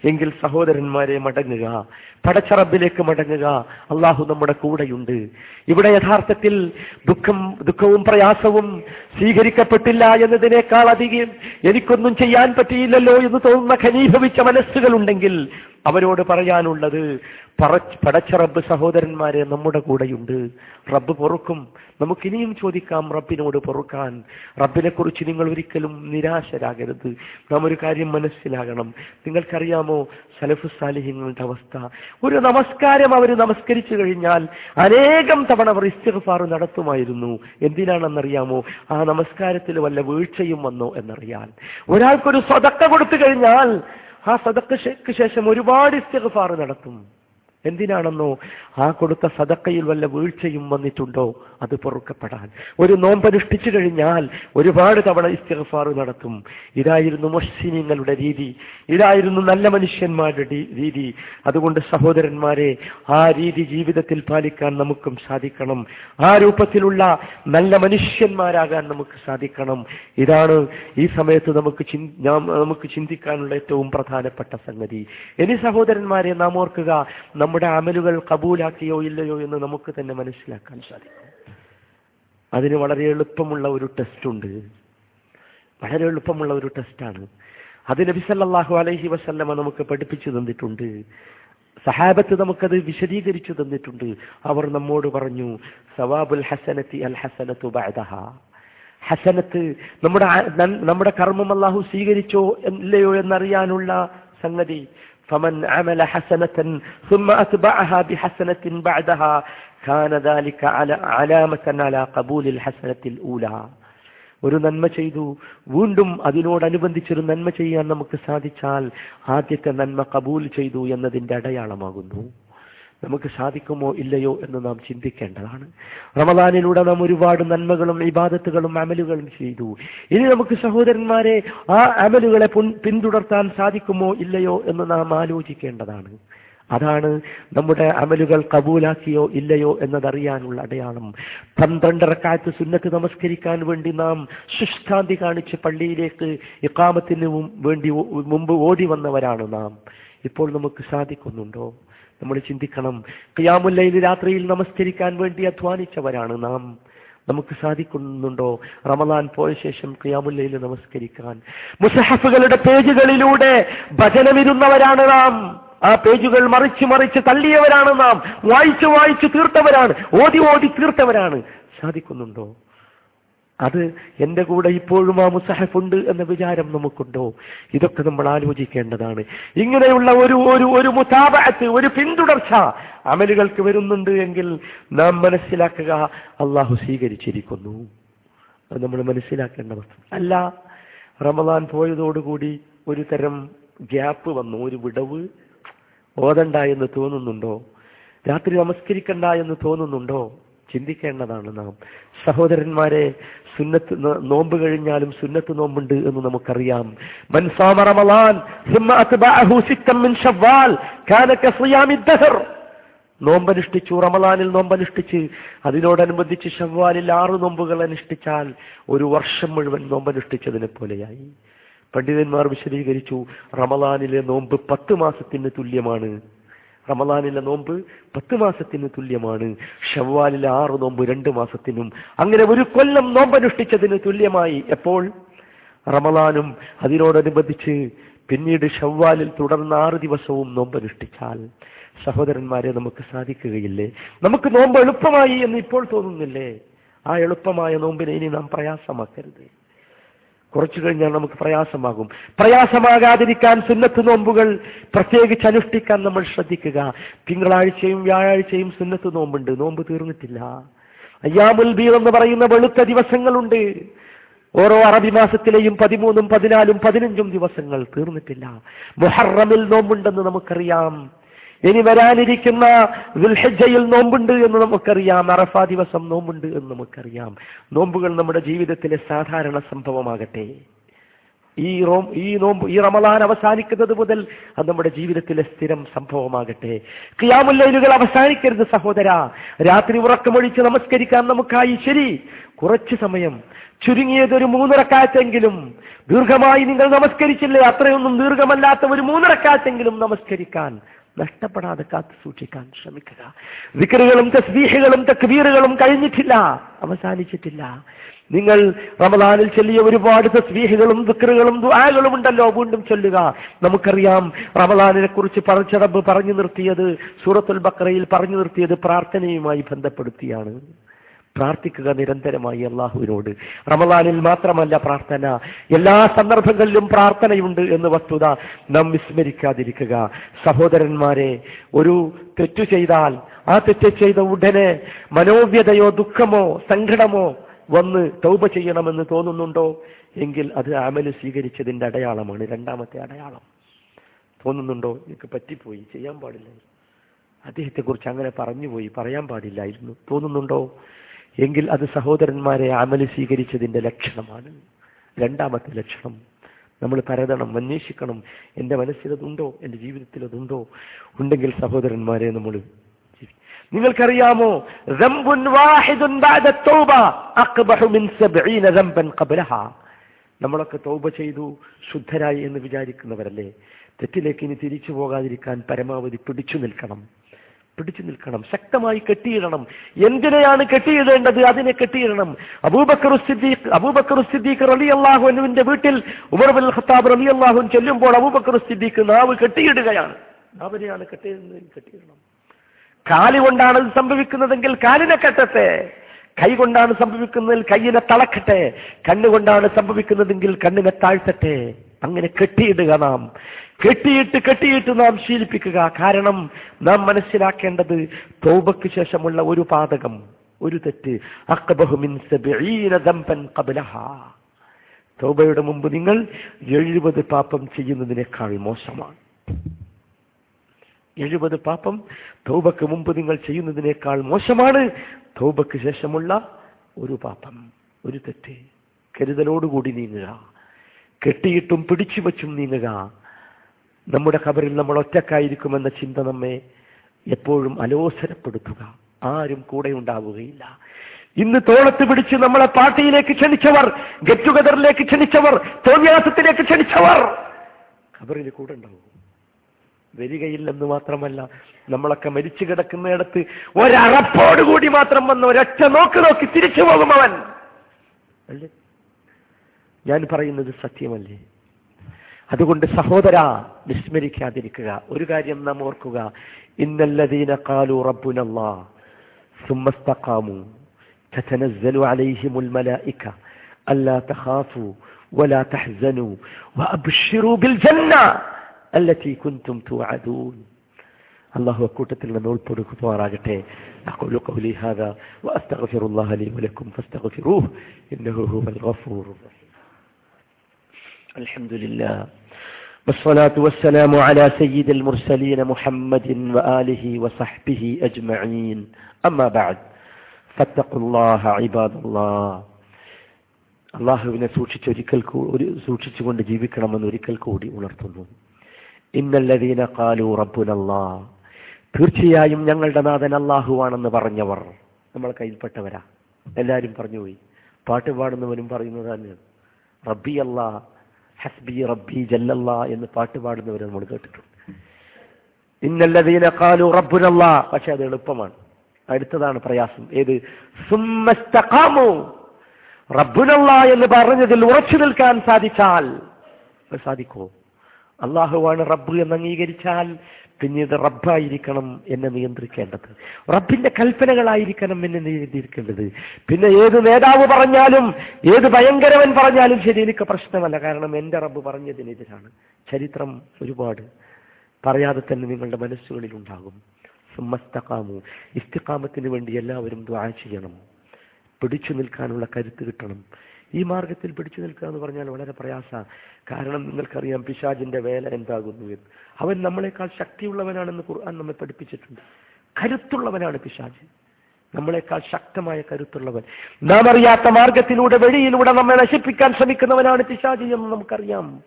A: എങ്കിൽ സഹോദരന്മാരെ മടങ്ങുക പടച്ചറബിലേക്ക് മടങ്ങുക. അള്ളാഹു നമ്മുടെ കൂടെയുണ്ട്. ഇവിടെ യഥാർത്ഥത്തിൽ ദുഃഖം ദുഃഖവും പ്രയാസവും സ്വീകരിക്കപ്പെട്ടില്ല എന്നതിനേക്കാൾ അധികം എനിക്കൊന്നും ചെയ്യാൻ പറ്റിയില്ലല്ലോ എന്ന് തോന്നുന്ന ഖനീഭവിച്ച മനസ്സുകളുണ്ടെങ്കിൽ അവരോട് പറയാനുള്ളത് പറ- പടച്ച റബ്ബ് സഹോദരന്മാരെ നമ്മുടെ കൂടെയുണ്ട്. റബ്ബ് പൊറുക്കും. നമുക്കിനിയും ചോദിക്കാം റബ്ബിനോട് പൊറുക്കാൻ. റബ്ബിനെ കുറിച്ച് നിങ്ങൾ ഒരിക്കലും നിരാശരാകരുത്. നാം ഒരു കാര്യം മനസ്സിലാകണം. നിങ്ങൾക്കറിയാമോ സലഫു സാലിഹിങ്ങളുടെ അവസ്ഥ? ഒരു നമസ്കാരം അവർ നമസ്കരിച്ചു കഴിഞ്ഞാൽ അനേകം തവണ അവർ ഇസ്തിഗ്ഫാർ നടത്തുമായിരുന്നു. എന്തിനാണെന്നറിയാമോ? ആ നമസ്കാരത്തിൽ വല്ല വീഴ്ചയും വന്നോ എന്നറിയാൻ. ഒരാൾക്കൊരു സ്വതക്ക കൊടുത്തു കഴിഞ്ഞാൽ ആ സദക്കയ്ക്ക് ശേഷം ഒരുപാട് ഇസ്തിഗ്ഫാർ നടത്തും. എന്തിനാണെന്നോ? ആ കൊടുത്ത സദക്കയിൽ വല്ല വീഴ്ചയും വന്നിട്ടുണ്ടോ? അത് പൊറുക്കപ്പെടാൻ. ഒരു നോമ്പനുഷ്ഠിച്ചു കഴിഞ്ഞാൽ ഒരുപാട് തവണ ഇസ്തിഗ്ഫാർ നടത്തും. ഇതായിരുന്നു മുഹ്സിനിങ്ങളുടെ രീതി. ഇതായിരുന്നു നല്ല മനുഷ്യന്മാരുടെ രീതി. അതുകൊണ്ട് സഹോദരന്മാരെ ആ രീതി ജീവിതത്തിൽ പാലിക്കാൻ നമുക്കും സാധിക്കണം. ആ രൂപത്തിലുള്ള നല്ല മനുഷ്യന്മാരാകാൻ നമുക്ക് സാധിക്കണം. ഇതാണ് ഈ സമയത്ത് നമുക്ക് നമുക്ക് ചിന്തിക്കാനുള്ള ഏറ്റവും പ്രധാനപ്പെട്ട സംഗതി. ഇനി സഹോദരന്മാരെ നാം ഓർക്കുക നമ്മുടെ അമലുകൾ കബൂലാക്കിയോ ഇല്ലയോ എന്ന് നമുക്ക് തന്നെ മനസ്സിലാക്കാൻ സാധിക്കും. അതിന് വളരെ എളുപ്പമുള്ള ഒരു ടെസ്റ്റ് ഉണ്ട് വളരെ എളുപ്പമുള്ള ഒരു ടെസ്റ്റാണ് അത് നബി സല്ലല്ലാഹു അലൈഹി വസല്ലമ നമുക്ക് പഠിപ്പിച്ചു തന്നിട്ടുണ്ട് സഹാബത്ത് നമുക്കത് വിശദീകരിച്ചു തന്നിട്ടുണ്ട് അവർ നമ്മോട് പറഞ്ഞു സവാബുൽ ഹസനത്തി അൽ ഹസനത്തു ബഅദഹ ഹസനത്ത് നമ്മുടെ ആ- നൻ- നമ്മുടെ കർമ്മം അല്ലാഹു സ്വീകരിച്ചോ ഇല്ലയോ എന്നറിയാനുള്ള സംഗതി فمن عمل حسنة ثم أتبعها بحسنة بعدها കാന ദാലിക അല അലാമത്തൻ അല കബൂലിൽ ഹസനത്തിൽ ഊല ഒരു നന്മ ചെയ്തു. വീണ്ടും അതിനോടനുബന്ധിച്ചൊരു നന്മ ചെയ്യാൻ നമുക്ക് സാധിച്ചാൽ ആദ്യത്തെ നന്മ കബൂൽ ചെയ്തു എന്നതിന്റെ അടയാളമാകുന്നു. നമുക്ക് സാധിക്കുമോ ഇല്ലയോ എന്ന് നാം ചിന്തിക്കേണ്ടതാണ്. റമദാനിലൂടെ നാം ഒരുപാട് നന്മകളും ഇബാദത്തുകളും അമലുകളും ചെയ്തു. ഇനി നമുക്ക് സഹോദരന്മാരെ ആ അമലുകളെ പിന്തുടർത്താൻ സാധിക്കുമോ ഇല്ലയോ എന്ന് നാം ആലോചിക്കേണ്ടതാണ്. അതാണ് നമ്മുടെ അമലുകൾ കബൂലാക്കിയോ ഇല്ലയോ എന്നതറിയാനുള്ള അടയാളം. പന്ത്രണ്ടരക്കാലത്ത് സുന്നത്ത് നമസ്കരിക്കാൻ വേണ്ടി നാം ശുഷ്കാന്തി കാണിച്ച് പള്ളിയിലേക്ക് ഇക്കാമത്തിന് വേണ്ടി മുമ്പ് ഓടി വന്നവരാണ് നാം. ഇപ്പോൾ നമുക്ക് സാധിക്കുന്നുണ്ടോ? നമ്മൾ ചിന്തിക്കണം. ഖിയാമുല്ലയിൽ രാത്രിയിൽ നമസ്കരിക്കാൻ വേണ്ടി അധ്വാനിച്ചവരാണ് നാം. നമുക്ക് സാധിക്കുന്നുണ്ടോ? റമദാൻ പോയ ശേഷം ഖിയാമുല്ലയിൽ നമസ്കരിക്കാൻ. മുസഹഫുകളുടെ പേജുകളിലൂടെ ഭജനമിരുന്നവരാണ് നാം. ആ പേജുകൾ മറിച്ച് മറിച്ച് തള്ളിയവരാണ് നാം. വായിച്ചു വായിച്ചു തീർത്തവരാണ്. ഓടി ഓടി തീർത്തവരാണ്. സാധിക്കുന്നുണ്ടോ? അത് എന്റെ കൂടെ ഇപ്പോഴും ആ മുസഹഫ് ഉണ്ട് എന്ന വിചാരം നമുക്കുണ്ടോ? ഇതൊക്കെ നമ്മൾ ആലോചിക്കേണ്ടതാണ്. ഇങ്ങനെയുള്ള ഒരു ഒരു ഒരു മുതാബത്ത് ഒരു പിന്തുടർച്ച അമലുകൾക്ക് വരുന്നുണ്ട് എങ്കിൽ നാം മനസ്സിലാക്കുക അള്ളാഹു സ്വീകരിച്ചിരിക്കുന്നു. അത് നമ്മൾ മനസ്സിലാക്കേണ്ട വസ്തു അല്ല. റമദാൻ പോയതോടുകൂടി ഒരു തരം ഗ്യാപ്പ് വന്നു ഒരു വിടവ്. ഓതണ്ട എന്ന് തോന്നുന്നുണ്ടോ? രാത്രി നമസ്കരിക്കണ്ട എന്ന് തോന്നുന്നുണ്ടോ? ചിന്തിക്കേണ്ടതാണ് നാം. സഹോദരന്മാരെ സുന്നത്ത് നോമ്പ് കഴിഞ്ഞാലും സുന്നത്ത് നോമ്പുണ്ട് എന്ന് നമുക്കറിയാം. നോമ്പനുഷ്ഠിച്ചു റമലാനിൽ നോമ്പനുഷ്ഠിച്ച് അതിനോടനുബന്ധിച്ച് ഷവ്വാലിൽ ആറു നോമ്പുകൾ അനുഷ്ഠിച്ചാൽ ഒരു വർഷം മുഴുവൻ നോമ്പനുഷ്ഠിച്ചതിനെ പോലെയായി. പണ്ഡിതന്മാർ വിശദീകരിച്ചു റമലാനിലെ നോമ്പ് പത്ത് മാസത്തിന് തുല്യമാണ്. റമലാനിലെ നോമ്പ് പത്ത് മാസത്തിന് തുല്യമാണ്. ഷവ്വാലിലെ ആറ് നോമ്പ് രണ്ട് മാസത്തിനും. അങ്ങനെ ഒരു കൊല്ലം നോമ്പനുഷ്ഠിച്ചതിന് തുല്യമായി. എപ്പോൾ? റമലാനും അതിനോടനുബന്ധിച്ച് പിന്നീട് ഷവ്വാലിൽ തുടർന്ന് ആറ് ദിവസവും നോമ്പനുഷ്ഠിച്ചാൽ സഹോദരന്മാരെ നമുക്ക് സാധിക്കുകയില്ലേ? നമുക്ക് നോമ്പ് എളുപ്പമായി എന്ന് ഇപ്പോൾ തോന്നുന്നില്ലേ? ആ എളുപ്പമായ നോമ്പിനെ ഇനി നാം പ്രയാസമാക്കരുത്. കുറച്ചു കഴിഞ്ഞാൽ നമുക്ക് പ്രയാസമാകും. പ്രയാസമാകാതിരിക്കാൻ സുന്നത്ത് നോമ്പുകൾ പ്രത്യേകിച്ച് അനുഷ്ഠിക്കാൻ നമ്മൾ ശ്രദ്ധിക്കുക. തിങ്കളാഴ്ചയും വ്യാഴാഴ്ചയും സുന്നത്ത് നോമ്പുണ്ട്. നോമ്പ് തീർന്നിട്ടില്ല. അയ്യാമുൽ ബീർ എന്ന് പറയുന്ന വെളുത്ത ദിവസങ്ങളുണ്ട്. ഓരോ അറബി മാസത്തിലെയും പതിമൂന്നും പതിനാലും പതിനഞ്ചും ദിവസങ്ങൾ തീർന്നിട്ടില്ല. മുഹറമിൽ നോമ്പുണ്ടെന്ന് നമുക്കറിയാം. ഇനി വരാനിരിക്കുന്ന ദുൽഹജ്ജയിൽ നോമ്പുണ്ട് എന്ന് നമുക്കറിയാം അറഫ ദിവസം നോമ്പുണ്ട് എന്ന് നമുക്കറിയാം. നോമ്പുകൾ നമ്മുടെ ജീവിതത്തിലെ സാധാരണ സംഭവമാകട്ടെ. ഈ റോം ഈ നോമ്പ് ഈ റമലാൻ അവസാനിക്കുന്നത് മുതൽ അത് നമ്മുടെ ജീവിതത്തിലെ സ്ഥിരം സംഭവമാകട്ടെ. ക്യാമുല്ലൈലുകൾ അവസാനിക്കരുത് സഹോദര. രാത്രി ഉറക്കമൊഴിച്ച് നമസ്കരിക്കാൻ നമുക്കായി ശരി. കുറച്ച് സമയം. ചുരുങ്ങിയത് ഒരു മൂന്നിറക്കാറ്റെങ്കിലും ദീർഘമായി നിങ്ങൾ നമസ്കരിച്ചില്ലേ? അത്രയൊന്നും ദീർഘമല്ലാത്ത ഒരു മൂന്നിറക്കാറ്റെങ്കിലും നമസ്കരിക്കാൻ നഷ്ടപ്പെടാതെ കാത്തു സൂക്ഷിക്കാൻ ശ്രമിക്കുക. വിക്രുകളും തസ്ബീഹുകളും തക്ബീറുകളും കഴിഞ്ഞിട്ടില്ല. അവസാനിച്ചിട്ടില്ല. നിങ്ങൾ റമദാനിൽ ചൊല്ലിയ ഒരുപാട് തസ്ബീഹുകളും വിക്രുകളും ദുആകളും ഉണ്ടല്ലോ. വീണ്ടും ചൊല്ലുക. നമുക്കറിയാം റമദാനിനെ കുറിച്ച് പറഞ്ഞു നിർത്തിയത് സൂറത്തുൽ ബക്രയിൽ പറഞ്ഞു നിർത്തിയത് പ്രാർത്ഥനയുമായി ബന്ധപ്പെടുത്തിയാണ്. പ്രാർത്ഥിക്കുക നിരന്തരമായി അള്ളാഹുവിനോട്. റമദാനിൽ മാത്രമല്ല പ്രാർത്ഥന. എല്ലാ സന്ദർഭങ്ങളിലും പ്രാർത്ഥനയുണ്ട് എന്ന് വസ്തുത നാം വിസ്മരിക്കാതിരിക്കുക. സഹോദരന്മാരെ ഒരു തെറ്റു ചെയ്താൽ ആ തെറ്റ് ചെയ്ത ഉടനെ മനോവ്യതയോ ദുഃഖമോ സങ്കടമോ വന്ന് തൗപ ചെയ്യണമെന്ന് തോന്നുന്നുണ്ടോ? എങ്കിൽ അത് അമൽ സ്വീകരിച്ചതിന്റെ അടയാളമാണ് രണ്ടാമത്തെ അടയാളം. തോന്നുന്നുണ്ടോ? എനിക്ക് പറ്റിപ്പോയി. ചെയ്യാൻ പാടില്ല. അദ്ദേഹത്തെക്കുറിച്ച് അങ്ങനെ പറഞ്ഞുപോയി. പറയാൻ പാടില്ലായിരുന്നു. തോന്നുന്നുണ്ടോ? എങ്കിൽ അത് സഹോദരന്മാരെ അമൽ സ്വീകരിച്ചതിന്റെ ലക്ഷണമാണ്. രണ്ടാമത്തെ ലക്ഷണം നമ്മൾ പരതണം അന്വേഷിക്കണം. എന്റെ മനസ്സിൽ മനസ്സിലതുണ്ടോ എന്റെ ജീവിതത്തിൽ അതുണ്ടോ? ഉണ്ടെങ്കിൽ സഹോദരന്മാരെ നമ്മൾ നിങ്ങൾക്കറിയാമോ? റംബുൻ വാഹിദുൻ ബഅദ തൗബ അഖ്ബഹു മിൻ 70 റംബൻ ഖബ്ലഹാ. നമ്മളൊക്കെ തൗബ ചെയ്തു ശുദ്ധരായി എന്ന് വിചാരിക്കുന്നവരല്ലേ? തെറ്റിലേക്ക് ഇനി തിരിച്ചു പോകാതിരിക്കാൻ പരമാവധി പിടിച്ചു നിൽക്കണം. പിടിച്ചു നിൽക്കണം ശക്തമായി കെട്ടിയിടണം. എന്തിനെയാണ് കെട്ടിയിടേണ്ടത്? അതിനെ കെട്ടിയിടണം. അബൂബക്കർ സിദ്ദീഖ് അബൂബക്കർ സിദ്ദീഖ് വീട്ടിൽ ഉമർ ബിൻ ഖത്താബ് അള്ളാഹുൻ ചെല്ലുമ്പോൾ അബൂബക്കർ സിദ്ദീഖ് നാവ് കെട്ടിയിടുകയാണ്. നാവിനെയാണ് കെട്ടിയിടുന്നത് കെട്ടിയിടണം. കാലി കൊണ്ടാണ് ഇത് സംഭവിക്കുന്നതെങ്കിൽ കാലിനെ കെട്ടട്ടെ. കൈ കൊണ്ടാണ് സംഭവിക്കുന്നതിൽ കയ്യിനെ തളക്കട്ടെ. കണ്ണുകൊണ്ടാണ് സംഭവിക്കുന്നതെങ്കിൽ കണ്ണിനെ താഴ്ത്തട്ടെ. അങ്ങനെ കെട്ടിയിടുക നാം. കെട്ടിയിട്ട് കെട്ടിയിട്ട് നാം ശീലിപ്പിക്കുക. കാരണം നാം മനസ്സിലാക്കേണ്ടത് തൗബയ്ക്ക് ശേഷമുള്ള ഒരു പാതകം ഒരു തെറ്റ്. തോബയുടെ മുമ്പ് നിങ്ങൾ എഴുപത് പാപം ചെയ്യുന്നതിനേക്കാൾ മോശമാണ്. എഴുപത് പാപം തൗബക്ക് മുമ്പ് നിങ്ങൾ ചെയ്യുന്നതിനേക്കാൾ മോശമാണ് തൗബക്ക് ശേഷമുള്ള ഒരു പാപം ഒരു തെറ്റ്. കരുതലോടുകൂടി നീങ്ങുക. കെട്ടിയിട്ടും പിടിച്ചു വച്ചും നീങ്ങുക. നമ്മുടെ ഖബറിൽ നമ്മൾ ഒറ്റക്കായിരിക്കുമെന്ന ചിന്ത നമ്മെ എപ്പോഴും അലോസരപ്പെടുത്തുക. ആരും കൂടെ ഉണ്ടാവുകയില്ല. ഇന്ന് തോളത്ത് പിടിച്ച് നമ്മളെ പാർട്ടിയിലേക്ക് ക്ഷണിച്ചവർ ഗെറ്റ് ടുഗദറിലേക്ക് ക്ഷണിച്ചവർ തോന്നിയാസത്തിലേക്ക് ക്ഷണിച്ചവർ ഖബറിൽ കൂടെ ഉണ്ടാവും. വരികയില്ലെന്ന് മാത്രമല്ല നമ്മളൊക്കെ മരിച്ചു കിടക്കുന്നിടത്ത് ഒരറപ്പോടുകൂടി മാത്രം വന്ന് ഒരൊറ്റ നോക്ക് നോക്കി തിരിച്ചു പോകും അവൻ. അല്ലേ? ഞാൻ പറയുന്നത് സത്യമല്ലേ? അതുകൊണ്ട് സഹോദര വിസ്മരിക്കാതിരിക്കുക ഒരു കാര്യം നാം ഓർക്കുക ഇന്നല്ലദീന കാലു റബ്ബുനല്ലാ ثم استقاموا تتنزل عليهم الملائكة ألا تخافوا ولا تحزنوا وأبشروا بالجنة التي كنتم توعدون الله കൂട്ടത്തിൽ നിന്ന് ഉൾപ്പെടുക്കുമാറാകട്ടെ أقول قولي هذا وأستغفر الله لي ولكم فاستغفروه إنه هو الغفور الرحيم الحمد لله والصلاة والسلام على سيد المرسلين محمد وآله وصحبه أجمعين أما بعد فاتقوا الله عباد الله അള്ളാഹുവിനെ സൂക്ഷിച്ചൊരിക്കൽ സൂക്ഷിച്ചുകൊണ്ട് ജീവിക്കണമെന്ന് ഒരിക്കൽ കൂടി ഉണർത്തുന്നു ഇന്നല്ലതീന കാലു റബ്ബുനല്ലാ തീർച്ചയായും ഞങ്ങളുടെ നാഥൻ അള്ളാഹുവാണെന്ന് പറഞ്ഞവർ നമ്മളെ കയ്യിൽപ്പെട്ടവരാ എല്ലാവരും പറഞ്ഞുപോയി പാട്ട് പാടുന്നവനും പറയുന്നത് തന്നെയാണ് റബ്ബി അല്ലാ ഹസ്ബി റബ്ബി ജല്ലല്ല എന്ന് പാട്ട് പാടുന്നവരെ നമ്മൾ കേട്ടിട്ടുണ്ട്. ഇന്നല്ലതീന കാലു റബ്ബുനല്ല. പക്ഷെ അത് എളുപ്പമാണ്. അടുത്തതാണ് പ്രയാസം. ഏത്? സുമ്മസ്തഖാമു. റബ്ബുനല്ല എന്ന് പറഞ്ഞതിൽ ഉറച്ചു നിൽക്കാൻ സാധിച്ചാൽ സാധിക്കോ അള്ളാഹുവാണ് റബ്ബ് എന്ന് അംഗീകരിച്ചാൽ പിന്നീട് റബ്ബായിരിക്കണം എന്നെ നിയന്ത്രിക്കേണ്ടത്. റബ്ബിന്റെ കൽപ്പനകളായിരിക്കണം എന്നെ നിയന്ത്രിക്കേണ്ടത്. പിന്നെ ഏത് നേതാവ് പറഞ്ഞാലും ഏത് ഭയങ്കരവൻ പറഞ്ഞാലും ശരി എനിക്ക് പ്രശ്നമല്ല. കാരണം എന്റെ റബ്ബ് പറഞ്ഞതിനെതിരാണ്. ചരിത്രം ഒരുപാട് പറയാതെ തന്നെ നിങ്ങളുടെ മനസ്സുകളിൽ ഉണ്ടാകും സുമ്മസ്തക്കാമു ഇസ്തിക്കാമത്തിന് വേണ്ടി എല്ലാവരും ദ്വാ ചെയ്യണം. പിടിച്ചു നിൽക്കാനുള്ള കരുത്ത് കിട്ടണം. ഈ മാർഗത്തിൽ പിടിച്ചു നിൽക്കുക എന്ന് പറഞ്ഞാൽ വളരെ പ്രയാസമാണ്. കാരണം നിങ്ങൾക്കറിയാം പിശാജിന്റെ വേല എന്താകുന്നു എന്ന്. അവൻ നമ്മളെക്കാൾ ശക്തിയുള്ളവനാണെന്ന് ഖുർആൻ നമ്മെ പഠിപ്പിച്ചിട്ടുണ്ട്. കരുത്തുള്ളവനാണ് പിശാജ് നമ്മളെക്കാൾ ശക്തമായ കരുത്തുള്ളവൻ. നാം അറിയാത്ത മാർഗത്തിലൂടെ വഴിയിലൂടെ നമ്മെ നശിപ്പിക്കാൻ ശ്രമിക്കുന്നവനാണ് പിശാജി എന്ന് നമുക്കറിയാം.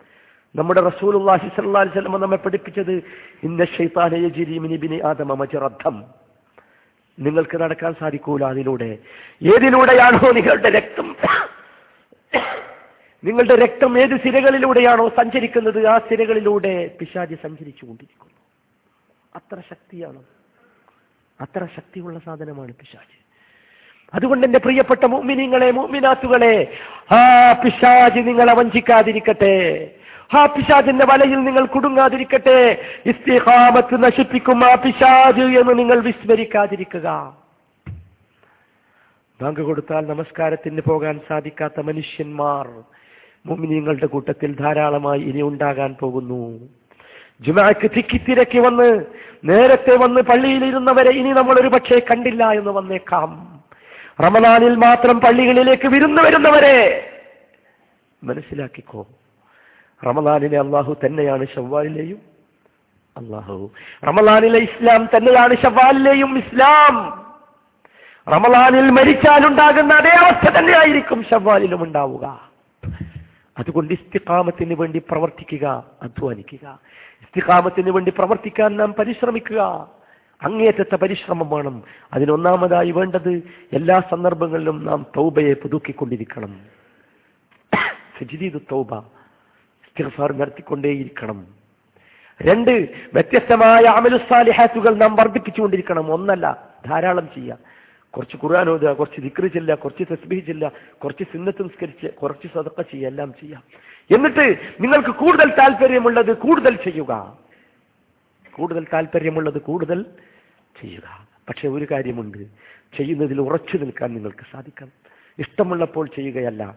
A: നമ്മുടെ റസൂലുള്ളാഹി സ്വല്ലല്ലാഹി അലൈഹി വസല്ലം നമ്മെ പഠിപ്പിച്ചത് ഇന്ന ശൈത്താന യജ്രി നിങ്ങൾക്ക് നടക്കാൻ സാധിക്കൂല അതിലൂടെ. ഏതിലൂടെയാണോ നിങ്ങളുടെ രക്തം നിങ്ങളുടെ രക്തം ഏത് സിരകളിലൂടെയാണോ സഞ്ചരിക്കുന്നത് ആ സിരകളിലൂടെ പിശാചി സഞ്ചരിച്ചു കൊണ്ടിരിക്കുന്നു അത്ര ശക്തിയാണ്. അത്ര ശക്തിയുള്ള സാധനമാണ് പിശാജ്. അതുകൊണ്ട് എന്റെ പ്രിയപ്പെട്ട മുഅ്മിനീങ്ങളെ മുഅ്മിനാത്തുകളെ ആ പിശാജ് നിങ്ങളെ വഞ്ചിക്കാതിരിക്കട്ടെ. ആ പിശാജിന്റെ വലയിൽ നിങ്ങൾ കുടുങ്ങാതിരിക്കട്ടെ. ഇസ്തിഹാമത്ത് നശിപ്പിക്കും ആ പിശാജ് എന്ന് നിങ്ങൾ വിസ്മരിക്കാതിരിക്കുക. ബാങ്ക് കൊടുത്താൽ നമസ്കാരത്തിന് പോകാൻ സാധിക്കാത്ത മനുഷ്യന്മാർ മുഅ്മിനീങ്ങളുടെ കൂട്ടത്തിൽ ധാരാളമായി ഇനി ഉണ്ടാകാൻ പോകുന്നു. ജുമാക്ക് തിക്കിത്തിരക്കി വന്ന് നേരത്തെ വന്ന് പള്ളിയിലിരുന്നവരെ ഇനി നമ്മൾ ഒരു പക്ഷേ കണ്ടില്ല എന്ന് വന്നേക്കാം. റമദാനിൽ മാത്രം പള്ളികളിലേക്ക് വിരുന്നു വരുന്നവരെ മനസ്സിലാക്കിക്കോ. റമദാനിലെ അള്ളാഹു തന്നെയാണ് ഷവ്വാലിലെയും അള്ളാഹു. റമദാനിലെ ഇസ്ലാം തന്നെയാണ് ഷവ്വാലിലെയും ഇസ്ലാം. റമദാനിൽ മരിച്ചാലുണ്ടാകുന്ന അതേ അവസ്ഥ തന്നെയായിരിക്കും ഷവ്വാലിലും ഉണ്ടാവുക. അതുകൊണ്ട് ഇസ്തിഖാമത്തിന് വേണ്ടി പ്രവർത്തിക്കുക അധ്വാനിക്കുക. ഇസ്തിഖാമത്തിന് വേണ്ടി പ്രവർത്തിക്കാൻ നാം പരിശ്രമിക്കുക. അങ്ങേറ്റത്തെ പരിശ്രമം വേണം. അതിനൊന്നാമതായി വേണ്ടത് എല്ലാ സന്ദർഭങ്ങളിലും നാം തൗബയെ പുതുക്കിക്കൊണ്ടിരിക്കണം. തൗബ ഇസ്തിഗ്ഫാർ നടത്തിക്കൊണ്ടേയിരിക്കണം. രണ്ട് വ്യത്യസ്തമായ അമലുസാലിഹാത്തുകൾ നാം വർദ്ധിപ്പിച്ചുകൊണ്ടിരിക്കണം. ഒന്നല്ല ധാരാളം ചെയ്യുക. കുറച്ച് ഖുർആൻ ഓതുക കുറച്ച് ദിക്ര ചെല്ലുക കുറച്ച് തസ്ബീഹ് ചെല്ലുക കുറച്ച് സിന്നത്ത് നിസ്കരിച്ച് കുറച്ച് സദക്ക ചെയ്യുക എല്ലാം ചെയ്യാം. എന്നിട്ട് നിങ്ങൾക്ക് കൂടുതൽ താല്പര്യമുള്ളത് കൂടുതൽ ചെയ്യുക. കൂടുതൽ താല്പര്യമുള്ളത് കൂടുതൽ ചെയ്യുക. പക്ഷെ ഒരു കാര്യമുണ്ട്. ചെയ്യുന്നതിൽ ഉറച്ചു നിൽക്കാൻ നിങ്ങൾക്ക് സാധിക്കണം. ഇഷ്ടമുള്ളപ്പോൾ ചെയ്യുകയല്ല.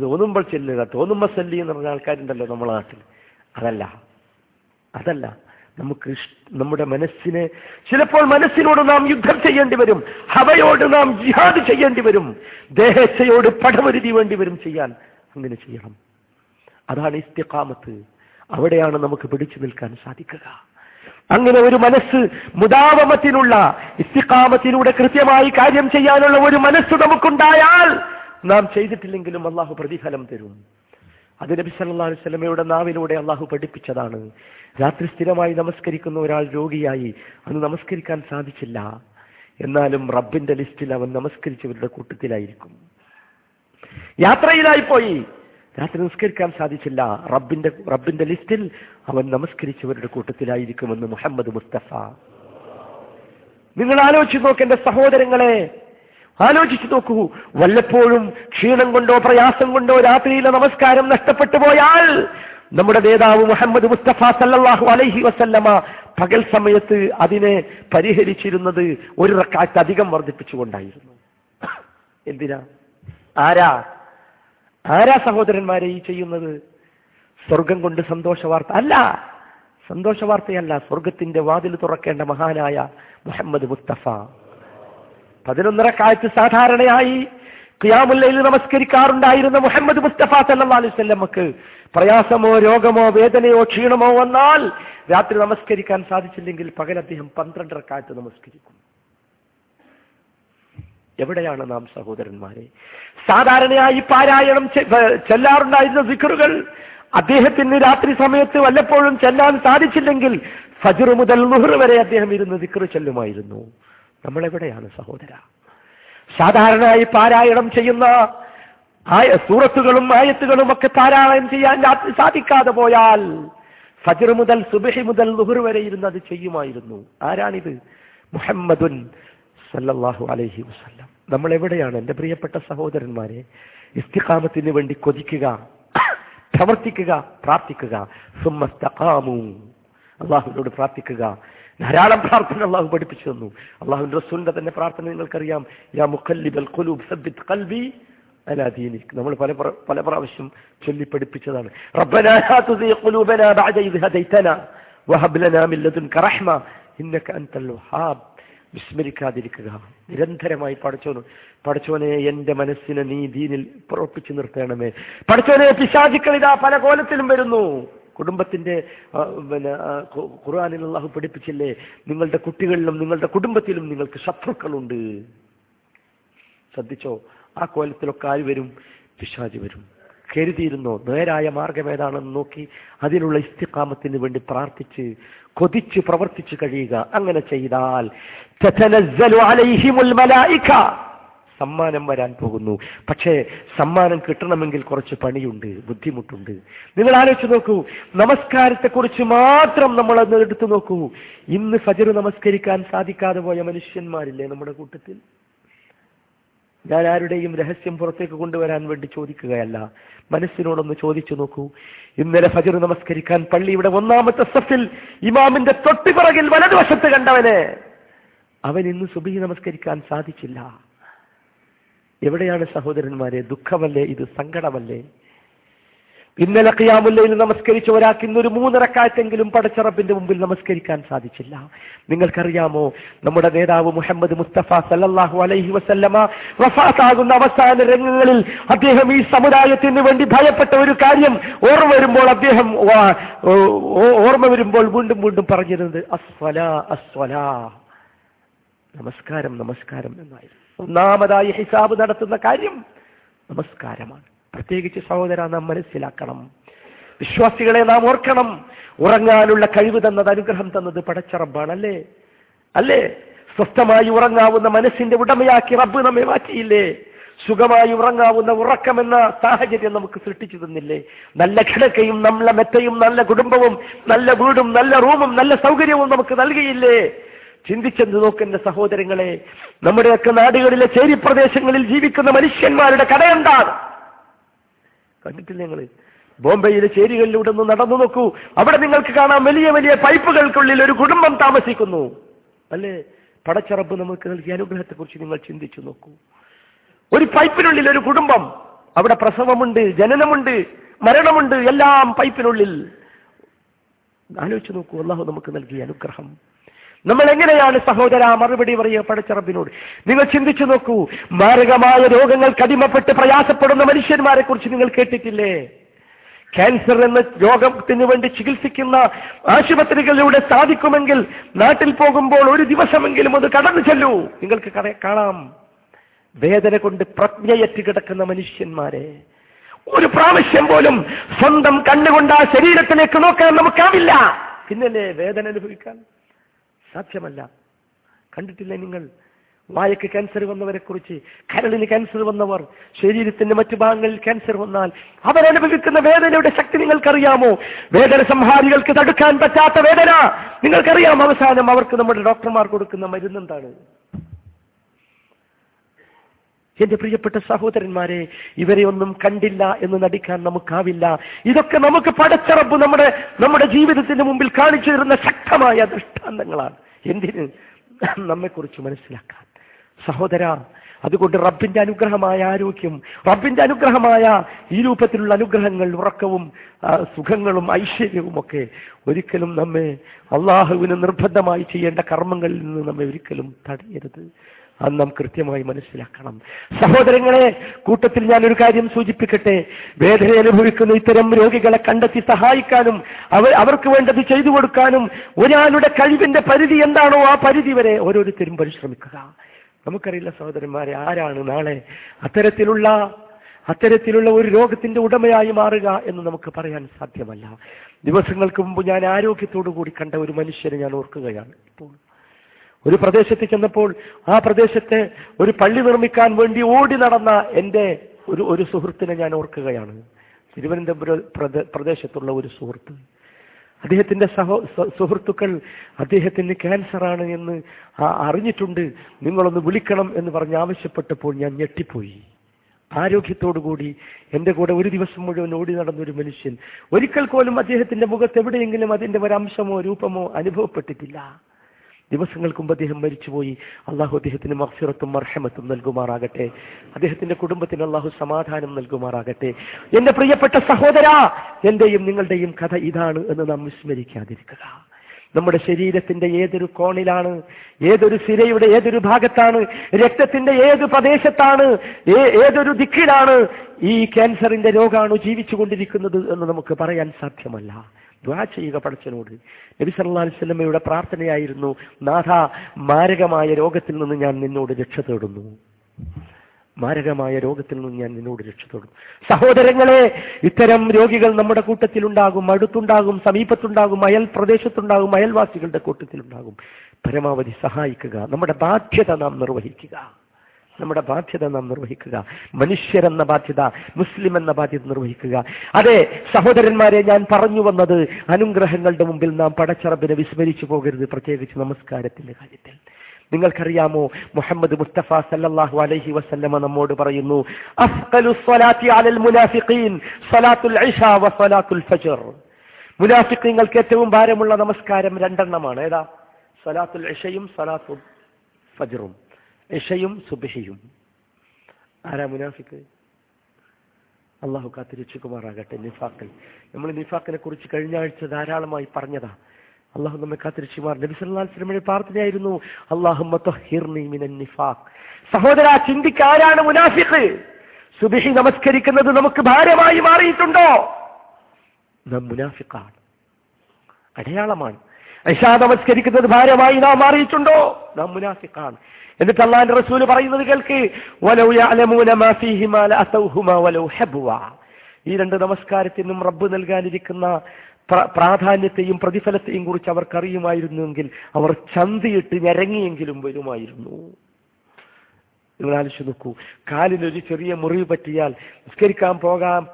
A: തോന്നുമ്പോൾ ചെല്ലുക. തോന്നുമ്പോൾ സല്ലി എന്ന് പറഞ്ഞ ആൾക്കാരുണ്ടല്ലോ നമ്മളെ നാട്ടിൽ. അതല്ല. അതല്ല. നമുക്ക് നമ്മുടെ മനസ്സിനെ ചിലപ്പോൾ മനസ്സിനോട് നാം യുദ്ധം ചെയ്യേണ്ടി വരും. ഹവയോട് നാം ജിഹാദ് ചെയ്യേണ്ടി വരും. ദേഹച്ചയോട് പടമരുതി വേണ്ടി വരും ചെയ്യാൻ. അങ്ങനെ ചെയ്യണം. അതാണ് ഇസ്തിഖാമത്ത്. അവിടെയാണ് നമുക്ക് പിടിച്ചു നിൽക്കാൻ സാധിക്കുക. അങ്ങനെ ഒരു മനസ്സ് മുദാവമത്തിനുള്ള ഇസ്തിഖാമത്തിലൂടെ കൃത്യമായി കാര്യം ചെയ്യാനുള്ള ഒരു മനസ്സ് നമുക്കുണ്ടായാൽ നാം ചെയ്തിട്ടില്ലെങ്കിലും അള്ളാഹു പ്രതിഫലം തരും. അത് നബി സല്ലാ അലൈഹി വസല്ലമയുടെ നാവിലൂടെ അള്ളാഹു പഠിപ്പിച്ചതാണ്. രാത്രി സ്ഥിരമായി നമസ്കരിക്കുന്ന ഒരാൾ രോഗിയായി അന്ന് നമസ്കരിക്കാൻ സാധിച്ചില്ല. എന്നാലും റബ്ബിന്റെ ലിസ്റ്റിൽ അവൻ നമസ്കരിച്ചവരുടെ കൂട്ടത്തിലായിരിക്കും. യാത്രയിലായി പോയി. രാത്രി നമസ്കരിക്കാൻ സാധിച്ചില്ല. റബ്ബിന്റെ റബ്ബിന്റെ ലിസ്റ്റിൽ അവൻ നമസ്കരിച്ചവരുടെ കൂട്ടത്തിലായിരിക്കുമെന്ന് മുഹമ്മദ് മുസ്തഫ. നിങ്ങൾ ആലോചിച്ച് നോക്ക് എന്റെ സഹോദരങ്ങളെ ആലോചിച്ചു നോക്കൂ വല്ലപ്പോഴും ക്ഷീണം കൊണ്ടോ പ്രയാസം കൊണ്ടോ രാത്രിയിലെ നമസ്കാരം നഷ്ടപ്പെട്ടു പോയാൽ നമ്മുടെ നേതാവ് മുഹമ്മദ് മുസ്തഫ സല്ലാഹു അലൈഹി വസല്ലമ പകൽ സമയത്ത് അതിനെ പരിഹരിച്ചിരുന്നത് ഒരു റക്കാറ്റ് അധികം വർദ്ധിപ്പിച്ചുകൊണ്ടായിരുന്നു. എന്തിനാ? ആരാ? ആരാ സഹോദരന്മാരെ ഈ ചെയ്യുന്നത്? സ്വർഗം കൊണ്ട് സന്തോഷ വാർത്ത അല്ല. സന്തോഷ വാർത്തയല്ല സ്വർഗത്തിന്റെ വാതിൽ തുറക്കേണ്ട മഹാനായ മുഹമ്മദ് മുസ്തഫ. പതിനൊന്നര കാലത്ത് സാധാരണയായി ഖിയാമുല്ലയിൽ നമസ്കരിക്കാറുണ്ടായിരുന്ന മുഹമ്മദ് മുസ്തഫ സല്ലല്ലാഹു അലൈഹി വസല്ലമക്ക് പ്രയാസമോ രോഗമോ വേദനയോ ക്ഷീണമോ വന്നാൽ രാത്രി നമസ്കരിക്കാൻ സാധിച്ചില്ലെങ്കിൽ പകൽ അദ്ദേഹം പന്ത്രണ്ടര കാലത്ത് നമസ്കരിക്കും. എവിടെയാണ് നാം സഹോദരന്മാരെ? സാധാരണയായി പാരായണം ചെല്ലാറുണ്ടായിരുന്ന സിഖറുകൾ അദ്ദേഹത്തിന് രാത്രി സമയത്ത് വല്ലപ്പോഴും ചെല്ലാൻ സാധിച്ചില്ലെങ്കിൽ ഫജർ മുതൽ നുഹർ വരെ അദ്ദേഹം ഇരുന്ന് ദിക്റ് ചെല്ലുമായിരുന്നു. നമ്മളെവിടെയാണ് സഹോദര? സാധാരണയായി പാരായണം ചെയ്യുന്ന ആയ സൂറത്തുകളും ആയത്തുകളും ഒക്കെ പാരായണം ചെയ്യാൻ സാധിക്കാതെ പോയാൽ ഫജർ മുതൽ സുബഹി മുതൽ നുഹർ വരെ ഇരുന്ന് അത് ചെയ്യുമായിരുന്നു. ആരാണിത്? മുഹമ്മദുൻ സല്ലാഹു അലൈഹി വസല്ലം. നമ്മൾ എവിടെയാണ് എന്റെ പ്രിയപ്പെട്ട സഹോദരന്മാരെ? ഇസ്തിഖാമത്തിന് വേണ്ടി കൊതിക്കുക പ്രവർത്തിക്കുക പ്രാർത്ഥിക്കുക. സുമ്മസ്തഖാമു. അള്ളാഹുവിനോട് പ്രാർത്ഥിക്കുക. ധാരാളം പ്രാർത്ഥന അള്ളാഹു പഠിപ്പിച്ചു തന്നു. അള്ളാഹുവിന്റെ റസൂലിന്റെ തന്നെ പ്രാർത്ഥന നിങ്ങൾക്കറിയാം. യാ മുഖല്ലിബൽ ഖുലൂബ് സബ്ബിത് ഖൽബി അലാ ദീനിക്. നമ്മൾ പല പല പ്രാവശ്യം ചൊല്ലി പഠിപ്പിച്ചതാണ്. റബ്ബനാ ഖുലൂബനാ ബഅദ ഇദ് വഹബ് ലനാ ഇന്നക അൻതൽ വിസ്മരിക്കാതിരിക്കുക. നിരന്തരമായി പഠിച്ചോന് പഠിച്ചോനെ എന്റെ മനസ്സിനെ നീ ദീനിൽ പ്രവർത്തിച്ചു നിർത്തണമേ. പഠിച്ചോനെ പിശാചിക്കൾ ഇതാ പല കോലത്തിലും വരുന്നു. കുടുംബത്തിന്റെ പിന്നെ ഖുർആാനിൽ അള്ളാഹു പഠിപ്പിച്ചില്ലേ? നിങ്ങളുടെ കുട്ടികളിലും നിങ്ങളുടെ കുടുംബത്തിലും നിങ്ങൾക്ക് ശത്രുക്കളുണ്ട്. ശ്രദ്ധിച്ചോ? ആ കോലത്തിലൊക്കെ ആര് വരും? പിശാജ് വരും. കരുതിയിരുന്നോ? നേരായ മാർഗം ഏതാണെന്ന് നോക്കി അതിനുള്ള ഇസ്തിക്കാമത്തിന് വേണ്ടി പ്രാർത്ഥിച്ച് കൊതിച്ച് പ്രവർത്തിച്ചു കഴിയുക. അങ്ങനെ ചെയ്താൽ. സമ്മാനം വരാൻ പോകുന്നു. പക്ഷേ സമ്മാനം കിട്ടണമെങ്കിൽ കുറച്ച് പണിയുണ്ട് ബുദ്ധിമുട്ടുണ്ട്. നിങ്ങൾ ആലോചിച്ച് നോക്കൂ നമസ്കാരത്തെക്കുറിച്ച് മാത്രം നമ്മൾ അന്ന് എടുത്തു നോക്കൂ. ഇന്ന് ഫജറ് നമസ്കരിക്കാൻ സാധിക്കാതെ പോയ മനുഷ്യന്മാരില്ലേ നമ്മുടെ കൂട്ടത്തിൽ? ഞാൻ ആരുടെയും രഹസ്യം പുറത്തേക്ക് കൊണ്ടുവരാൻ വേണ്ടി ചോദിക്കുകയല്ല. മനസ്സിനോടൊന്ന് ചോദിച്ചു നോക്കൂ. ഇന്നലെ ഫജർ നമസ്കരിക്കാൻ പള്ളിയുടെ ഒന്നാമത്തെ സഫിൽ ഇമാമിന്റെ തൊട്ടുപിറകിൽ വലതുവശത്ത് കണ്ടവനെ. അവൻ ഇന്ന് സുബി നമസ്കരിക്കാൻ സാധിച്ചില്ല. എവിടെയാണ് സഹോദരന്മാരെ? ദുഃഖമല്ലേ? ഇത് സങ്കടമല്ലേ? ഇന്നലെ ഖിയാമുല്ലയിൽ നമസ്കരിച്ച ഒരാൾക്ക് ഇന്നൊരു മൂന്നിറക്കാറ്റെങ്കിലും പടച്ചറപ്പിന്റെ മുമ്പിൽ നമസ്കരിക്കാൻ സാധിച്ചില്ല. നിങ്ങൾക്കറിയാമോ? നമ്മുടെ നേതാവ് മുഹമ്മദ് മുസ്തഫ സല്ലാഹു അലൈഹി വസല്ലമ അവസാന രംഗങ്ങളിൽ അദ്ദേഹം ഈ സമുദായത്തിന് വേണ്ടി ഭയപ്പെട്ട ഒരു കാര്യം ഓർമ്മ വരുമ്പോൾ അദ്ദേഹം ഓർമ്മ വരുമ്പോൾ വീണ്ടും വീണ്ടും പറഞ്ഞിരുന്നത് അസ്വല അസ്വല. നമസ്കാരം നമസ്കാരം എന്നായിരുന്നു. ഒന്നാമതായി ഹിസാബ് നടത്തുന്ന കാര്യം നമസ്കാരമാണ്. പ്രത്യേകിച്ച് സഹോദര നാം മനസ്സിലാക്കണം. വിശ്വാസികളെ നാം ഓർക്കണം. ഉറങ്ങാനുള്ള കഴിവ് തന്നത് അനുഗ്രഹം തന്നത് പടച്ചറബാണ് അല്ലേ അല്ലേ? സ്വസ്ഥമായി ഉറങ്ങാവുന്ന മനസ്സിന്റെ ഉടമയാക്കി റബ്ബ് നമ്മെ മാറ്റിയില്ലേ? സുഖമായി ഉറങ്ങാവുന്ന ഉറക്കമെന്ന സാഹചര്യം നമുക്ക് സൃഷ്ടിച്ചു തന്നില്ലേ? നല്ല കിടക്കയും നല്ല മെത്തയും നല്ല കുടുംബവും നല്ല വീടും നല്ല റൂമും നല്ല സൗകര്യവും നമുക്ക് നൽകിയില്ലേ? ചിന്തിച്ചെന്ന് നോക്കുന്ന സഹോദരങ്ങളെ. നമ്മുടെയൊക്കെ നാടുകളിലെ ചേരി പ്രദേശങ്ങളിൽ ജീവിക്കുന്ന മനുഷ്യന്മാരുടെ കഥ എന്താണ്? കണ്ടിട്ടില്ല ഞങ്ങൾ ബോംബെയിലെ ചേരികളിലൂടെ ഒന്ന് നടന്നു നോക്കൂ. അവിടെ നിങ്ങൾക്ക് കാണാം വലിയ വലിയ പൈപ്പുകൾക്കുള്ളിൽ ഒരു കുടുംബം താമസിക്കുന്നു. അല്ലേ? പടച്ചറപ്പ് നമുക്ക് നൽകിയ അനുഗ്രഹത്തെക്കുറിച്ച് നിങ്ങൾ ചിന്തിച്ചു നോക്കൂ. ഒരു പൈപ്പിനുള്ളിൽ ഒരു കുടുംബം. അവിടെ പ്രസവമുണ്ട് ജനനമുണ്ട് മരണമുണ്ട് എല്ലാം പൈപ്പിനുള്ളിൽ. ആലോചിച്ചു നോക്കൂ അള്ളാഹു നമുക്ക് നൽകിയ അനുഗ്രഹം. നമ്മൾ എങ്ങനെയാണ് സഹോദര മറുപടി പറയുക പടച്ചറബിനോട് നിങ്ങൾ ചിന്തിച്ചു നോക്കൂ മാരകമായ രോഗങ്ങൾ കടിമപ്പെട്ട് പ്രയാസപ്പെടുന്ന മനുഷ്യന്മാരെ കുറിച്ച് നിങ്ങൾ കേട്ടിട്ടില്ലേ? ക്യാൻസർ എന്ന രോഗത്തിന് വേണ്ടി ചികിത്സിക്കുന്ന ആശുപത്രികളിലൂടെ സാധിക്കുമെങ്കിൽ നാട്ടിൽ പോകുമ്പോൾ ഒരു ദിവസമെങ്കിലും അത് കടന്നു ചെല്ലൂ. നിങ്ങൾക്ക് കാണാം. വേദന കൊണ്ട് പ്രജ്ഞയറ്റ് കിടക്കുന്ന മനുഷ്യന്മാരെ. ഒരു പ്രാവശ്യം പോലും സ്വന്തം കണ്ണുകൊണ്ട് ആ ശരീരത്തിലേക്ക് നോക്കാൻ നമുക്കാവില്ല. പിന്നല്ലേ വേദന അനുഭവിക്കാൻ? സാധ്യമല്ല. കണ്ടിട്ടില്ല നിങ്ങൾ? വായക്ക് ക്യാൻസർ വന്നവരെ കുറിച്ച് കരളിന് ക്യാൻസർ വന്നവർ ശരീരത്തിന്റെ മറ്റു ഭാഗങ്ങളിൽ ക്യാൻസർ വന്നാൽ അവരനുഭവിക്കുന്ന വേദനയുടെ ശക്തി നിങ്ങൾക്കറിയാമോ? വേദന സംഹാരികൾക്ക് തടുക്കാൻ പറ്റാത്ത വേദന. നിങ്ങൾക്കറിയാം അവസാനം അവർക്ക് നമ്മുടെ ഡോക്ടർമാർ കൊടുക്കുന്ന മരുന്നെന്താണ്? എന്റെ പ്രിയപ്പെട്ട സഹോദരന്മാരെ ഇവരെ ഒന്നും കണ്ടില്ല എന്ന് നടിക്കാൻ നമുക്കാവില്ല. ഇതൊക്കെ നമുക്ക് പടച്ചറപ്പ് നമ്മുടെ നമ്മുടെ ജീവിതത്തിന്റെ മുമ്പിൽ കാണിച്ചു തരുന്ന ശക്തമായ ദൃഷ്ടാന്തങ്ങളാണ്. എന്തിന്? നമ്മെക്കുറിച്ച് മനസ്സിലാക്കാൻ. സഹോദര അതുകൊണ്ട് റബ്ബിന്റെ അനുഗ്രഹമായ ആരോഗ്യം റബ്ബിന്റെ അനുഗ്രഹമായ ഈ രൂപത്തിലുള്ള അനുഗ്രഹങ്ങൾ ഉറക്കവും സുഖങ്ങളും ഐശ്വര്യവും ഒക്കെ ഒരിക്കലും നമ്മെ അള്ളാഹുവിന് നിർബന്ധമായി ചെയ്യേണ്ട കർമ്മങ്ങളിൽ നിന്ന് നമ്മെ ഒരിക്കലും തടയരുത്. അത് നാം കൃത്യമായി മനസ്സിലാക്കണം. സഹോദരങ്ങളെ കൂട്ടത്തിൽ ഞാൻ ഒരു കാര്യം സൂചിപ്പിക്കട്ടെ. വേദന അനുഭവിക്കുന്ന ഇത്തരം രോഗികളെ കണ്ടെത്തി സഹായിക്കാനും അവർ അവർക്ക് വേണ്ടത് ചെയ്തു കൊടുക്കാനും ഒരാളുടെ കഴിവിന്റെ പരിധി എന്താണോ ആ പരിധി വരെ ഓരോരുത്തരും പരിശ്രമിക്കുക. നമുക്കറിയില്ല സഹോദരന്മാരെ ആരാണ് നാളെ അത്തരത്തിലുള്ള അത്തരത്തിലുള്ള ഒരു രോഗത്തിന്റെ ഉടമയായി മാറുക എന്ന് നമുക്ക് പറയാൻ സാധ്യമല്ല. ദിവസങ്ങൾക്ക് മുമ്പ് ഞാൻ ആരോഗ്യത്തോടു കൂടി കണ്ട ഒരു മനുഷ്യനെ ഞാൻ ഓർക്കുകയാണ് ഇപ്പോൾ. ഒരു പ്രദേശത്ത് ചെന്നപ്പോൾ ആ പ്രദേശത്തെ ഒരു പള്ളി നിർമ്മിക്കാൻ വേണ്ടി ഓടി നടന്ന എന്റെ ഒരു ഒരു സുഹൃത്തിനെ ഞാൻ ഓർക്കുകയാണ്. തിരുവനന്തപുരം പ്രദേശത്തുള്ള ഒരു സുഹൃത്ത്. അദ്ദേഹത്തിന്റെ സഹോ സുഹൃത്തുക്കൾ അദ്ദേഹത്തിന് ക്യാൻസറാണ് എന്ന് അറിഞ്ഞിട്ടുണ്ട്. നിങ്ങളൊന്ന് വിളിക്കണം എന്ന് പറഞ്ഞ് ആവശ്യപ്പെട്ടപ്പോൾ ഞാൻ ഞെട്ടിപ്പോയി. ആരോഗ്യത്തോടുകൂടി എന്റെ കൂടെ ഒരു ദിവസം മുഴുവൻ ഓടി നടന്നൊരു മനുഷ്യൻ. ഒരിക്കൽ പോലും അദ്ദേഹത്തിന്റെ മുഖത്ത് എവിടെയെങ്കിലും അതിന്റെ ഒരംശമോ രൂപമോ അനുഭവപ്പെട്ടിട്ടില്ല. ദിവസങ്ങൾക്ക് മുമ്പ് അദ്ദേഹം മരിച്ചുപോയി. അള്ളാഹു അദ്ദേഹത്തിന് മഫ്സിറത്തും മർഹമത്തും നൽകുമാറാകട്ടെ. അദ്ദേഹത്തിന്റെ കുടുംബത്തിന് അള്ളാഹു സമാധാനം നൽകുമാറാകട്ടെ. എന്റെ പ്രിയപ്പെട്ട സഹോദര എന്റെയും നിങ്ങളുടെയും കഥ ഇതാണ് എന്ന് നാം വിസ്മരിക്കാതിരിക്കുക. നമ്മുടെ ശരീരത്തിന്റെ ഏതൊരു കോണിലാണ് ഏതൊരു സിരയുടെ ഏതൊരു ഭാഗത്താണ് രക്തത്തിന്റെ ഏത് പ്രദേശത്താണ് ഏതൊരു ദിക്കിലാണ് ഈ ക്യാൻസറിന്റെ രോഗാണു ജീവിച്ചുകൊണ്ടിരിക്കുന്നത് എന്ന് നമുക്ക് പറയാൻ സാധ്യമല്ല. ദ്വാ ചെയ്യുക പടച്ചനോട് നബി സല്ലാ അലൈഹി വസല്ലമയുടെ പ്രാർത്ഥനയായിരുന്നു നാഥ മാരകമായ രോഗത്തിൽ നിന്ന് ഞാൻ നിന്നോട് രക്ഷ തേടുന്നു. മാരകമായ രോഗത്തിൽ നിന്ന് ഞാൻ നിന്നോട് രക്ഷ തേടുന്നു. സഹോദരങ്ങളെ ഇത്തരം രോഗികൾ നമ്മുടെ കൂട്ടത്തിലുണ്ടാകും അടുത്തുണ്ടാകും സമീപത്തുണ്ടാകും അയൽ പ്രദേശത്തുണ്ടാകും അയൽവാസികളുടെ കൂട്ടത്തിലുണ്ടാകും. പരമാവധി സഹായിക്കുക നമ്മുടെ ബാധ്യത നാം നിർവഹിക്കുക. നമ്മുടെ ബാധ്യത നാം നിർവഹിക്കുക. മനുഷ്യരെന്ന ബാധ്യത മുസ്ലിം എന്ന ബാധ്യത നിർവഹിക്കുക. അതെ സഹോദരന്മാരെ ഞാൻ പറഞ്ഞു വന്നത് അനുഗ്രഹങ്ങളുടെ മുമ്പിൽ നാം പടച്ചറബിനെ വിസ്മരിച്ചു പോകരുത് പ്രത്യേകിച്ച് നമസ്കാരത്തിന്റെ കാര്യത്തിൽ. നിങ്ങൾക്കറിയാമോ മുഹമ്മദ് മുസ്തഫ സല്ലല്ലാഹു അലൈഹി വസല്ലമ നമ്മോട് പറയുന്നു അലൽ ഫജ്ർ. ഏറ്റവും ഭാരമുള്ള നമസ്കാരം രണ്ടെണ്ണമാണ്. ഏതാ? സലാത്തുൽ ഇഷയും സലാത്തുൽ ഫജ്റും. ഇഷയും സുബഹിയും. ആരാ മുനാഫിക്ക്? അള്ളാഹു കാത്തിരിച്ചുകുമാറാകട്ടെ നിഫാക്കിൽ നമ്മൾ നിഫാക്കിനെ കുറിച്ച് കഴിഞ്ഞ ആഴ്ച ധാരാളമായി പറഞ്ഞതാ. അള്ളാഹു നമ്മെ കാത്തിരിച്ചുമാർ നബി സല്ലല്ലാഹു അലൈഹി വസല്ലമയുടെ പ്രാർത്ഥനയായിരുന്നു നിഫാഖ്. സഹോദര ചിന്തിക്ക് ആരാണ് മുനാഫിക്ക്? സുബിഷി നമസ്കരിക്കുന്നത് നമുക്ക് ഭാരമായി മാറിയിട്ടുണ്ടോ? നാം മുനാഫിക്കാണ്. അടയാളമാണ്. നമസ്കരിക്കുന്നത് ഭാരമായി നാം മാറിയിട്ടുണ്ടോ? നാം മുനാഫിക്കാണ് എന്നിട്ട് അള്ളാന്റെ റസൂൽ പറയുന്നത് കേൾക്ക്. ഈ രണ്ട് നമസ്കാരത്തിനും റബ്ബ് നൽകാനിരിക്കുന്ന പ്ര- പ്രാധാന്യത്തെയും പ്രതിഫലത്തെയും കുറിച്ച് അവർക്കറിയുമായിരുന്നുവെങ്കിൽ അവർ ചന്തിയിട്ട് ഞരങ്ങിയെങ്കിലും വരുമായിരുന്നു. നിങ്ങൾ ആലോചിച്ച് നോക്കൂ. കാലിനൊരു ചെറിയ മുറിവ് പറ്റിയാൽ നിസ്കരിക്കാൻ പോകാൻ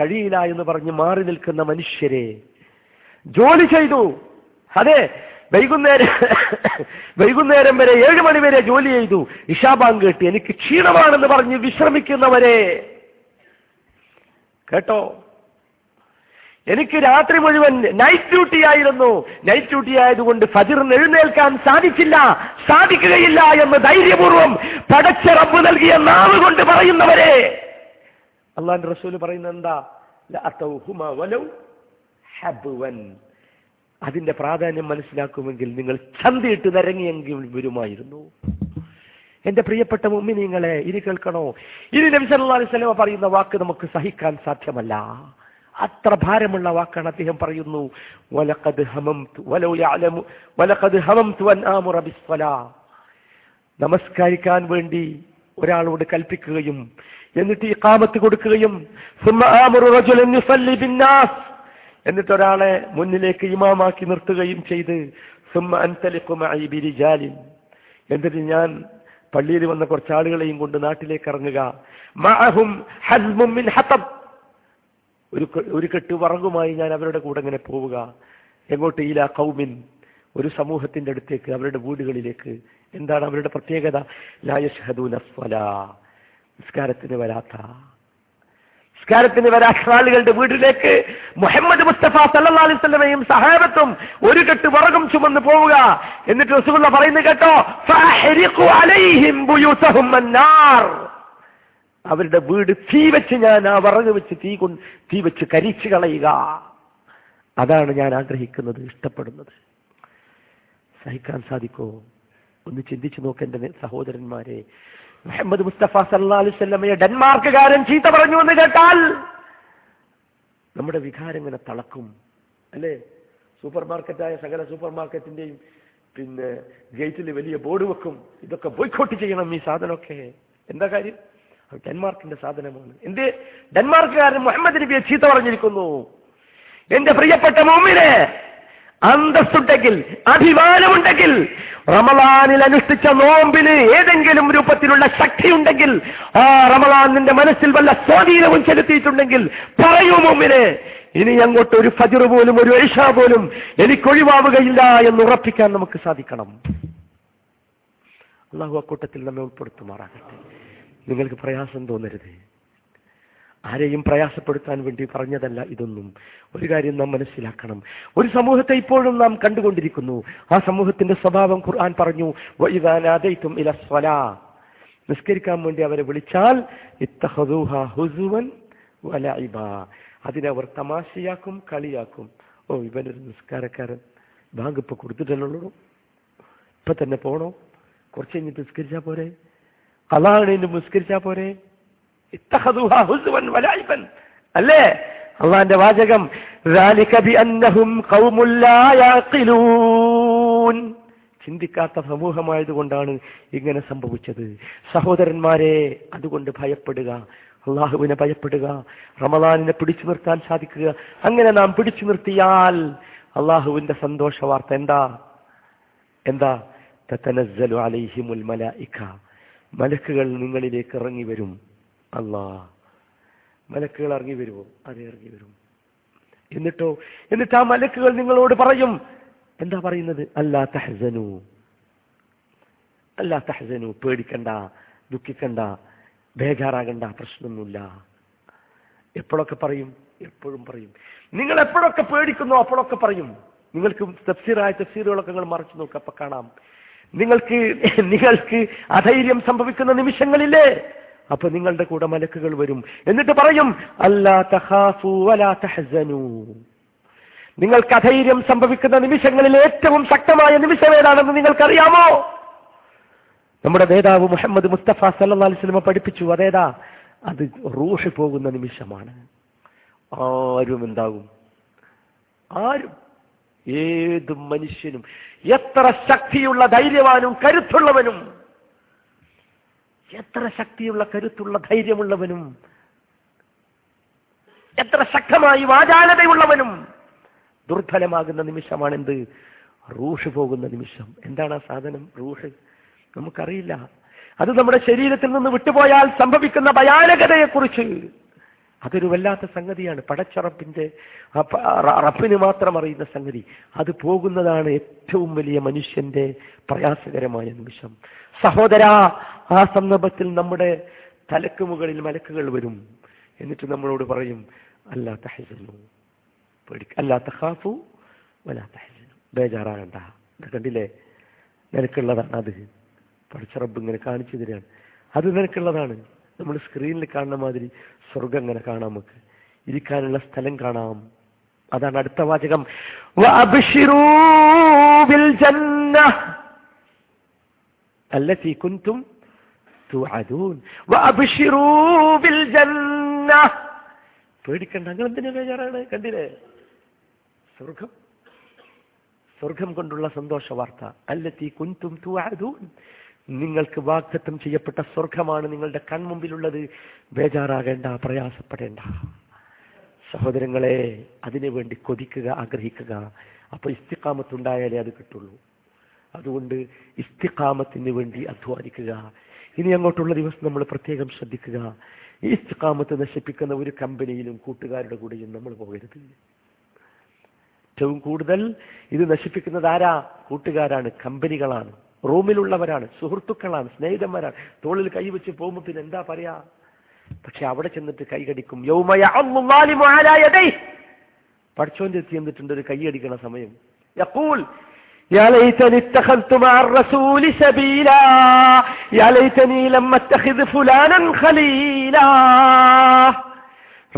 A: കഴിയില്ല എന്ന് പറഞ്ഞ് മാറി നിൽക്കുന്ന മനുഷ്യരെ ജോലി ചെയ്തു. അതെ വൈകുന്നേരം വൈകുന്നേരം വരെ ഏഴ് മണി വരെ ജോലി ചെയ്തു. ഇഷാബാങ്ക് കേട്ടി എനിക്ക് ക്ഷീണമാണെന്ന് പറഞ്ഞ് വിശ്രമിക്കുന്നവരെ. കേട്ടോ? എനിക്ക് രാത്രി മുഴുവൻ നൈറ്റ് ഡ്യൂട്ടി ആയിരുന്നു. നൈറ്റ് ഡ്യൂട്ടി ആയതുകൊണ്ട് ഫജിറിന് എഴുന്നേൽക്കാൻ സാധിച്ചില്ല. സാധിക്കുകയില്ല എന്ന് ധൈര്യപൂർവം പടച്ച റബ്ബ് നൽകിയ നാവ് കൊണ്ട് പറയുന്നവരെ. അള്ളാന്റെ റസൂൽ പറയുന്ന എന്താ? അതിന്റെ പ്രാധാന്യം മനസ്സിലാക്കുമെങ്കിൽ നിങ്ങൾ ചന്തിയിട്ട് നിരങ്ങിയെങ്കിൽ വരുമായിരുന്നു. എന്റെ പ്രിയപ്പെട്ട മുമ്മിനിങ്ങളെ ഇനി കേൾക്കണോ? ഇനി നബി സല്ലല്ലാഹു അലൈഹി വസല്ലം പറയുന്ന വാക്ക് നമുക്ക് സഹിക്കാൻ സാധ്യമല്ല. അത്ര ഭാരമുള്ള വാക്കാണ് അദ്ദേഹം പറയുന്നു. നമസ്കരിക്കാൻ വേണ്ടി ഒരാളോട് കൽപ്പിക്കുകയും എന്നിട്ട് ഈ കാമത്ത് കൊടുക്കുകയും എന്നിട്ട് ഒരാളെ മുന്നിലേക്ക് ഇമാമാക്കി നിർത്തുകയും ചെയ്ത് സുമ്മ അൻതലിക്കുമായി ബിരിജാലിൻ. എന്നിട്ട് ഞാൻ പള്ളിയിൽ വന്ന കുറച്ച് ആളുകളെയും കൊണ്ട് നാട്ടിലേക്ക് ഇറങ്ങുക. ഒരു ഒരു കെട്ട് വറങ്ങുമായി ഞാൻ അവരുടെ കൂടെ ഇങ്ങനെ പോവുക. എങ്ങോട്ട്? ഇല കൗമിൻ ഒരു സമൂഹത്തിന്റെ അടുത്തേക്ക് അവരുടെ വീടുകളിലേക്ക്. എന്താണ് അവരുടെ പ്രത്യേകത? ലായഷ് നിസ്കാരത്തിന് വരാത്ത നിസ്കാരത്തിന് വരാൻ ആളുകളുടെ വീട്ടിലേക്ക് മുഹമ്മദ് മുസ്തഫ സല്ലാസ്വലമയും സഹാബത്തും ഒരു കെട്ട് വിറകും ചുമന്ന് പോവുക. എന്നിട്ട് റസൂലുള്ള പറയുന്നു കേട്ടോ അവരുടെ വീട് തീ വെച്ച് ഞാൻ ആ വിറക് വെച്ച് തീ കൊണ്ട് തീ വെച്ച് കരിച്ചു കളയുക. അതാണ് ഞാൻ ആഗ്രഹിക്കുന്നത് ഇഷ്ടപ്പെടുന്നത്. സഹിക്കാൻ സാധിക്കോ? ഒന്ന് ചിന്തിച്ചു നോക്കേണ്ട സഹോദരന്മാരെ. മുഹമ്മദ് മുസ്തഫ സല്ലാ അലുസല്ലമയെ ഡെൻമാർക്കുകാരൻ ചീത്ത പറഞ്ഞു എന്ന് കേട്ടാൽ നമ്മുടെ വികാരം ഇങ്ങനെ തളക്കും. അല്ലേ? സൂപ്പർ മാർക്കറ്റായ സകല സൂപ്പർ മാർക്കറ്റിന്റെയും പിന്നെ ഗേറ്റിൽ വലിയ ബോർഡ് വെക്കും. ഇതൊക്കെ ബോയ്ക്കോട്ട് ചെയ്യണം ഈ സാധനമൊക്കെ. എന്താ കാര്യം? ഡെൻമാർക്കിന്റെ സാധനമാണ്. എന്ത്? ഡെൻമാർക്കുകാരൻ മുഹമ്മദ് നബിയെ ചീത്ത പറഞ്ഞിരിക്കുന്നു. എന്റെ പ്രിയപ്പെട്ട മോമിനെ അന്തസ്സുണ്ടെങ്കിൽ അഭിമാനമുണ്ടെങ്കിൽ റമലാനിൽ അനുഷ്ഠിച്ച നോമ്പിന് ഏതെങ്കിലും രൂപത്തിലുള്ള ശക്തിയുണ്ടെങ്കിൽ ആ റമലാൻ നിന്റെ മനസ്സിൽ വല്ല സ്വാധീനവും ചെലുത്തിയിട്ടുണ്ടെങ്കിൽ പറയൂ മുമ്പിന് ഇനി അങ്ങോട്ട് ഒരു ഫജർ പോലും ഒരു ഏഷ പോലും എനിക്കൊഴിവാവുകയില്ല എന്ന് ഉറപ്പിക്കാൻ നമുക്ക് സാധിക്കണം. അള്ളാഹു അക്കൂട്ടത്തിൽ നമ്മെ ഉൾപ്പെടുത്തുമാറാകട്ടെ. നിങ്ങൾക്ക് പ്രയാസം തോന്നരുത്. ആരെയും പ്രയാസപ്പെടുത്താൻ വേണ്ടി പറഞ്ഞതല്ല ഇതൊന്നും. ഒരു കാര്യം നാം മനസ്സിലാക്കണം. ഒരു സമൂഹത്തെ ഇപ്പോഴും നാം കണ്ടുകൊണ്ടിരിക്കുന്നു. ആ സമൂഹത്തിന്റെ സ്വഭാവം ഖുർആൻ പറഞ്ഞു "വഇദാ നാദൈതും ഇല സ്വല. നിസ്കരിക്കാൻ വേണ്ടി അവരെ വിളിച്ചാൽ ഇത്തഹദൂഹ ഹുസുവൻ വലഇബാ. അതിനവർ തമാശയാക്കും കളിയാക്കും. ഓ ഇവനൊരു നിസ്കാരക്കാരൻ. ബാങ്ക് ഇപ്പൊ കൊടുത്തിട്ടല്ലോ ഇപ്പൊ തന്നെ പോണോ? കുറച്ച് കഴിഞ്ഞിട്ട് നിസ്കരിച്ചാ പോരെ? അതാണ് നിസ്കരിച്ചാ പോരെ? അല്ലേ? അള്ളാന്റെ വാചകം ചിന്തിക്കാത്ത സമൂഹമായതുകൊണ്ടാണ് ഇങ്ങനെ സംഭവിച്ചത്. സഹോദരന്മാരെ അതുകൊണ്ട് ഭയപ്പെടുക. അള്ളാഹുവിനെ ഭയപ്പെടുക. റമദാനിനെ പിടിച്ചു നിർത്താൻ സാധിക്കുക. അങ്ങനെ നാം പിടിച്ചു നിർത്തിയാൽ അള്ളാഹുവിന്റെ സന്തോഷ വാർത്ത എന്താ? എന്താ? തത്തനസ്സലു അലൈഹിമുൽ മലായിക. മലക്കുകൾ നിങ്ങളിലേക്ക് ഇറങ്ങി വരും. അല്ലാ മലക്കുകൾ ഇറങ്ങി വരുമോ അതെ ഇറങ്ങി വരും. എന്നിട്ടോ എന്നിട്ട് ആ മലക്കുകൾ നിങ്ങളോട് പറയും എന്താ പറയുന്നത്? അല്ലാ തഹസനു. അല്ലാ തഹസനു പേടിക്കണ്ട ദുഃഖിക്കണ്ട ബേജാറാകണ്ട പ്രശ്നമൊന്നുമില്ല. എപ്പോഴൊക്കെ പറയും? എപ്പോഴും പറയും. നിങ്ങൾ എപ്പോഴൊക്കെ പേടിക്കുന്നു അപ്പോഴൊക്കെ പറയും. നിങ്ങൾക്ക് തഫ്സീറായ തഫ്സീറുകളൊക്കെ നിങ്ങൾ മറച്ചു നോക്കുക അപ്പൊ കാണാം. നിങ്ങൾക്ക് നിങ്ങൾക്ക് അധൈര്യം സംഭവിക്കുന്ന നിമിഷങ്ങളില്ലേ? അപ്പൊ നിങ്ങളുടെ കൂടെ മലക്കുകൾ വരും. എന്നിട്ട് പറയും അല്ലാ നിങ്ങൾക്ക് അധൈര്യം സംഭവിക്കുന്ന നിമിഷങ്ങളിൽ ഏറ്റവും ശക്തമായ നിമിഷം ഏതാണെന്ന് നിങ്ങൾക്കറിയാമോ? നമ്മുടെ നേതാവ് മുഹമ്മദ് മുസ്തഫ സല്ലാ അലിസ്ലമ പഠിപ്പിച്ചു. അതേതാ? അത് റൂഷ് പോകുന്ന നിമിഷമാണ്. ആരും എന്താകും? ആരും. ഏത് മനുഷ്യനും. എത്ര ശക്തിയുള്ള ധൈര്യവാനും കരുത്തുള്ളവനും എത്ര ശക്തിയുള്ള കരുത്തുള്ള ധൈര്യമുള്ളവനും എത്ര ശക്തമായി വാചാലതയുള്ളവനും ദുർബലമാകുന്ന നിമിഷമാണ് എന്ത് റൂഷ് പോകുന്ന നിമിഷം. എന്താണ് ആ സാധനം? റൂഷ്. നമുക്കറിയില്ല. അത് നമ്മുടെ ശരീരത്തിൽ നിന്ന് വിട്ടുപോയാൽ സംഭവിക്കുന്ന ഭയാനകതയെക്കുറിച്ച്. അതൊരു വല്ലാത്ത സംഗതിയാണ്. പടച്ചറപ്പിന്റെ ആ പ- റ- റബ്ബിന് മാത്രം അറിയുന്ന സംഗതി. അത് പോകുന്നതാണ് ഏറ്റവും വലിയ മനുഷ്യന്റെ പ്രയാസകരമായ നിമിഷം. സഹോദര ആ സന്ദർഭത്തിൽ നമ്മുടെ തലക്ക് മുകളിൽ മലക്കുകൾ വരും. എന്നിട്ട് നമ്മളോട് പറയും അല്ലാ തഹസനു. പേടിക്ക അല്ലാ തഹാഫു വലാ തഹസനു. ബേജാറാകണ്ട. കണ്ടില്ലേ? നിനക്കുള്ളതാണ് അത്. പഠിച്ച റബ്ബ് ഇങ്ങനെ കാണിച്ചു തരികയാണ് അത് നിനക്കുള്ളതാണ്. നമ്മൾ സ്ക്രീനിൽ കാണുന്ന മാതിരി സ്വർഗം ഇങ്ങനെ കാണാം നമുക്ക്. ഇരിക്കാനുള്ള സ്ഥലം കാണാം. അതാണ് അടുത്ത വാചകം. അല്ലത്തി കുന്തും توعدون وأبشروا بالجنة പേടിക്കണ്ട നിങ്ങൾ എന്തിനാ ബേജാറാണ് കണ്ടില്ലേ സ്വർഗം സ്വർഗം കൊണ്ടുള്ള സന്തോഷ വാർത്ത അല്ലത്തി കുന്തും തുഅദൂൻ നിങ്ങൾക്ക് വാഗ്ദത്തം ചെയ്യപ്പെട്ട സ്വർഗമാണ് നിങ്ങളുടെ കൺമുമ്പിലുള്ളത് ബേജാറാകേണ്ട പ്രയാസപ്പെടേണ്ട സഹോദരങ്ങളെ അതിനു വേണ്ടി കൊതിക്കുക ആഗ്രഹിക്കുക അപ്പൊ ഇസ്തിക്കാമത്തുണ്ടായാലേ അത് കിട്ടുള്ളൂ അതുകൊണ്ട് ഇസ്തിക്കാമത്തിന് വേണ്ടി അധ്വാനിക്കുക ഇനി അങ്ങോട്ടുള്ള ദിവസം നമ്മൾ പ്രത്യേകം ശ്രദ്ധിക്കുക ഈ ഇസ്തിക്കാമത്ത് നശിപ്പിക്കുന്ന ഒരു കമ്പനിയിലും കൂട്ടുകാരുടെ കൂടെയും നമ്മൾ പോകരുത് ഏറ്റവും കൂടുതൽ ഇത് നശിപ്പിക്കുന്നത് ആരാ കൂട്ടുകാരാണ് കമ്പനികളാണ് റൂമിലുള്ളവരാണ് സുഹൃത്തുക്കളാണ് സ്നേഹിതന്മാരാണ് തോളിൽ കൈവച്ച് പോകുമ്പോൾ പിന്നെ എന്താ പറയാ പക്ഷെ അവിടെ ചെന്നിട്ട് കൈകടിക്കും യൗമയ അല്ലാലിമു അലാ യദൈഹി. പഠിച്ചോന്റെ എത്തി എന്നിട്ടുണ്ട് ഒരു കൈയടിക്കണ സമയം യഖൂൽ يا ليتني اتخذت مع الرسول سبيلا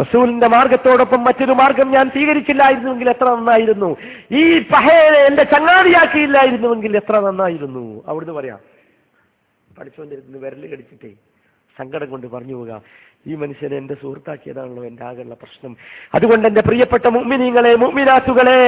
A: റസൂലിന്റെ മാർഗത്തോടൊപ്പം മറ്റൊരു മാർഗം ഞാൻ സ്വീകരിച്ചില്ലായിരുന്നുവെങ്കിൽ എത്ര നന്നായിരുന്നു? ഈ പഹേനെ എന്റെ ചങ്ങാതിയാക്കിയില്ലായിരുന്നുവെങ്കിൽ എത്ര നന്നായിരുന്നു? അവിടുന്ന് പറയാം. പഠിച്ചുകൊണ്ടിരുന്ന് വിരൽ കടിച്ചിട്ടേ സങ്കടം കൊണ്ട് പറഞ്ഞു പോകാം. ഈ മനുഷ്യനെ എന്റെ സുഹൃത്താക്കിയതാണല്ലോ എന്റെ ആകെയുള്ള പ്രശ്നം. അതുകൊണ്ട് എന്റെ പ്രിയപ്പെട്ട മുമ്മിനീങ്ങളെ മുമ്മിനാത്തുകളെ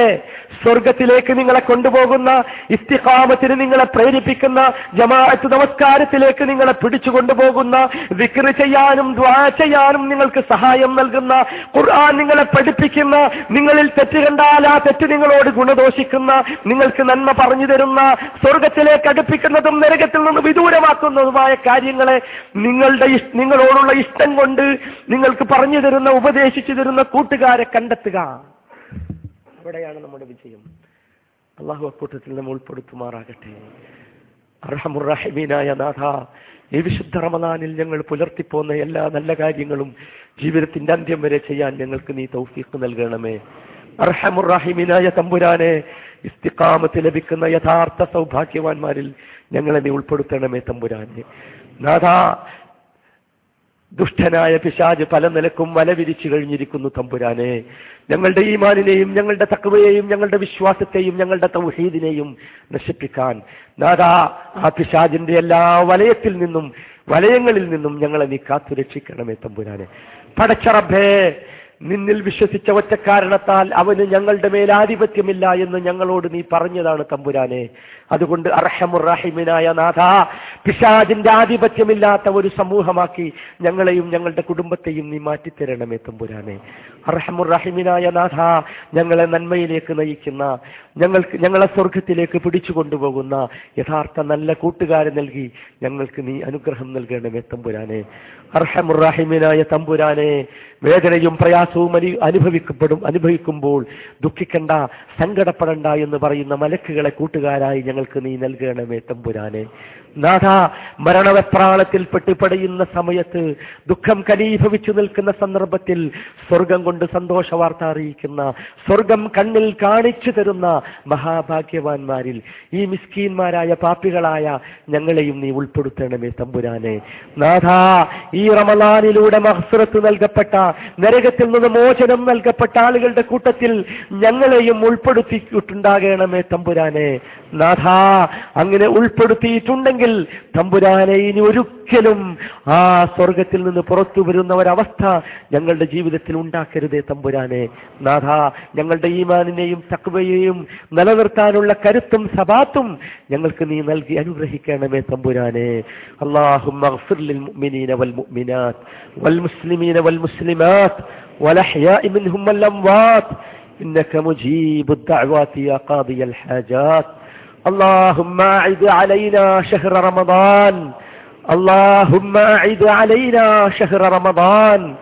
A: സ്വർഗത്തിലേക്ക് നിങ്ങളെ കൊണ്ടുപോകുന്ന ഇസ്തിഹാമത്തിന് നിങ്ങളെ പ്രേരിപ്പിക്കുന്ന ജമാഅത്ത് നമസ്കാരത്തിലേക്ക് നിങ്ങളെ പിടിച്ചു കൊണ്ടുപോകുന്ന വിക്ര ചെയ്യാനും ദ്വാ ചെയ്യാനും നിങ്ങൾക്ക് സഹായം നൽകുന്ന ഖുർആൻ നിങ്ങളെ പഠിപ്പിക്കുന്ന നിങ്ങളിൽ തെറ്റ് കണ്ടാൽ ആ തെറ്റ് നിങ്ങളോട് ഗുണദോഷിക്കുന്ന നിങ്ങൾക്ക് നന്മ പറഞ്ഞു തരുന്ന സ്വർഗത്തിലേക്ക് അടുപ്പിക്കുന്നതും നരകത്തിൽ നിന്ന് വിദൂരമാക്കുന്നതുമായ കാര്യങ്ങളെ നിങ്ങളുടെ നിങ്ങളോടുള്ള ഇഷ്ടം കൊണ്ട് നിങ്ങൾക്ക് പറഞ്ഞു തരുന്ന ഉപദേശിച്ചു തരുന്ന കൂട്ടുകാരെ കണ്ടെത്തുക. അവിടെയാണ് നമ്മുടെ വിജയം. അള്ളാഹു അക്കൂട്ടത്തിൽ നമ്മൾ ഉൾപ്പെടുത്തുമാറാകട്ടെ. അർഹമുറഹിമീനായ നാഥ ഈ വിശുദ്ധ റമദാനിൽ ഞങ്ങൾ പുലർത്തിപ്പോന്ന എല്ലാ നല്ല കാര്യങ്ങളും ജീവിതത്തിന്റെ അന്ത്യം വരെ ചെയ്യാൻ ഞങ്ങൾക്ക് നീ തൗഫീഖ് നൽകണമേ. അർഹമുറഹിമീനായ തമ്പുരാനെ ഇസ്തിക്കാമത്ത് ലഭിക്കുന്ന യഥാർത്ഥ സൗഭാഗ്യവാന്മാരിൽ ഞങ്ങളെ നീ ഉൾപ്പെടുത്തണമേ തമ്പുരാനെ. നാഥ ദുഷ്ടനായ പിശാജ് പല നിലക്കും വല വിരിച്ചു കഴിഞ്ഞിരിക്കുന്നു തമ്പുരാനെ. ഞങ്ങളുടെ ഈമാനിനെയും ഞങ്ങളുടെ തക്കവയെയും ഞങ്ങളുടെ വിശ്വാസത്തെയും ഞങ്ങളുടെ തൗഹീദിനെയും നശിപ്പിക്കാൻ നാദാ ആ പിശാജിന്റെ എല്ലാ വലയത്തിൽ നിന്നും വലയങ്ങളിൽ നിന്നും ഞങ്ങളെ നീ കാത്തു രക്ഷിക്കണമേ തമ്പുരാനെ. പടച്ചറബേ നിന്നിൽ വിശ്വസിച്ച ഒറ്റക്കാരണത്താൽ അവന് ഞങ്ങളുടെ മേൽ ആധിപത്യമില്ല എന്ന് ഞങ്ങളോട് നീ പറഞ്ഞതാണ് തമ്പുരാനെ. അതുകൊണ്ട് അർഹമുറാഹിമിനായ നാഥ പിശാജിന്റെ ആധിപത്യമില്ലാത്ത ഒരു സമൂഹമാക്കി ഞങ്ങളെയും ഞങ്ങളുടെ കുടുംബത്തെയും നീ മാറ്റിത്തരണമേ തമ്പുരാനെ. അർഹമുറാഹിമിനായ നാഥ ഞങ്ങളെ നന്മയിലേക്ക് നയിക്കുന്ന ഞങ്ങൾക്ക് ഞങ്ങളെ സ്വർഗത്തിലേക്ക് പിടിച്ചു കൊണ്ടുപോകുന്ന യഥാർത്ഥ നല്ല കൂട്ടുകാരെ നൽകി ഞങ്ങൾക്ക് നീ അനുഗ്രഹം നൽകണമേ തമ്പുരാനെ. അർഹമുറാഹിമിനായ തമ്പുരാനെ വേദനയും പ്രയാസവും അനു അനുഭവിക്കപ്പെടും അനുഭവിക്കുമ്പോൾ ദുഃഖിക്കണ്ട സങ്കടപ്പെടണ്ട എന്ന് പറയുന്ന മലക്കുകളെ കൂട്ടുകാരായി ഞങ്ങൾക്ക് നീ നൽകണമേ തമ്പുരാനെ. നാഥ മരണവെപ്രാളത്തിൽ പെട്ടുപടയുന്ന സമയത്ത് ദുഃഖം കനീഭവിച്ചു നിൽക്കുന്ന സന്ദർഭത്തിൽ സ്വർഗം കൊണ്ട് സന്തോഷ വാർത്ത അറിയിക്കുന്ന സ്വർഗം കണ്ണിൽ കാണിച്ചു തരുന്ന മഹാഭാഗ്യവാന്മാരിൽ ഈ മിസ്കീന്മാരായ പാപ്പികളായ ഞങ്ങളെയും നീ ഉൾപ്പെടുത്തണമേ തമ്പുരാനെ. നാഥ ഈ റമലാനിലൂടെ മഹസുറത്ത് നൽകപ്പെട്ട നരകത്തിൽ നിന്ന് മോചനം നൽകപ്പെട്ട ആളുകളുടെ കൂട്ടത്തിൽ ഞങ്ങളെയും ഉൾപ്പെടുത്തിയിട്ടുണ്ടാകണമേ തമ്പുരാനെ. നാഥ അങ്ങനെ ഉൾപ്പെടുത്തിയിട്ടുണ്ടെങ്കിൽ തമ്പുരാനെ ഇനി ഒരിക്കലും ആ സ്വർഗത്തിൽ നിന്ന് പുറത്തു വരുന്ന ഒരവസ്ഥ ഞങ്ങളുടെ ജീവിതത്തിൽ ഉണ്ടാക്കരുതേ തമ്പുരാനെ നാഥ ഞങ്ങളുടെ ഈമാനിനെയും തക്വയെയും നിലനിർത്താനുള്ള കരുത്തും സബാത്തും ഞങ്ങൾക്ക് നീ നൽകി അനുഗ്രഹിക്കണമേ തമ്പുരാനെ അള്ളാഹും للمؤمنين والمؤمنات والمسلمين والمسلمات والأحياء منهم والأموات إنك مجيب الدعوات يا قاضي الحاجات اللهم أعد علينا شهر رمضان. اللهم أعد علينا شهر رمضان.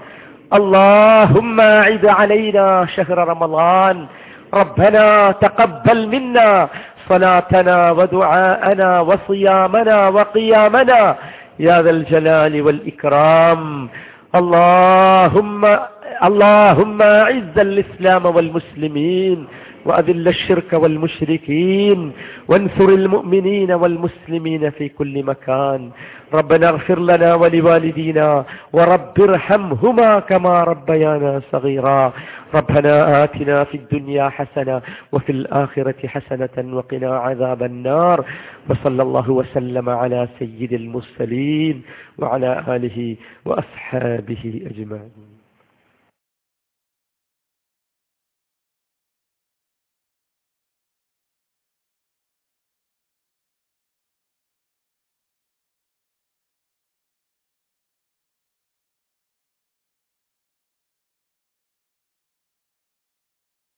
A: اللهم أعد علينا شهر رمضان. ربنا تقبل منا صلاتنا ودعاءنا وصيامنا وقيامنا. يا ذا الجلال والإكرام. اللهم اللهم أعز الإسلام والمسلمين. وأذل الشرك والمشركين وانصر المؤمنين والمسلمين في كل مكان. ربنا اغفر لنا ولوالدينا ورب ارحمهما كما ربيانا صغيرا. ربنا آتنا في الدنيا حسنة وفي الآخرة حسنة وقنا عذاب النار. وصلى الله وسلم على سيد المرسلين وعلى آله وأصحابه أجمعين.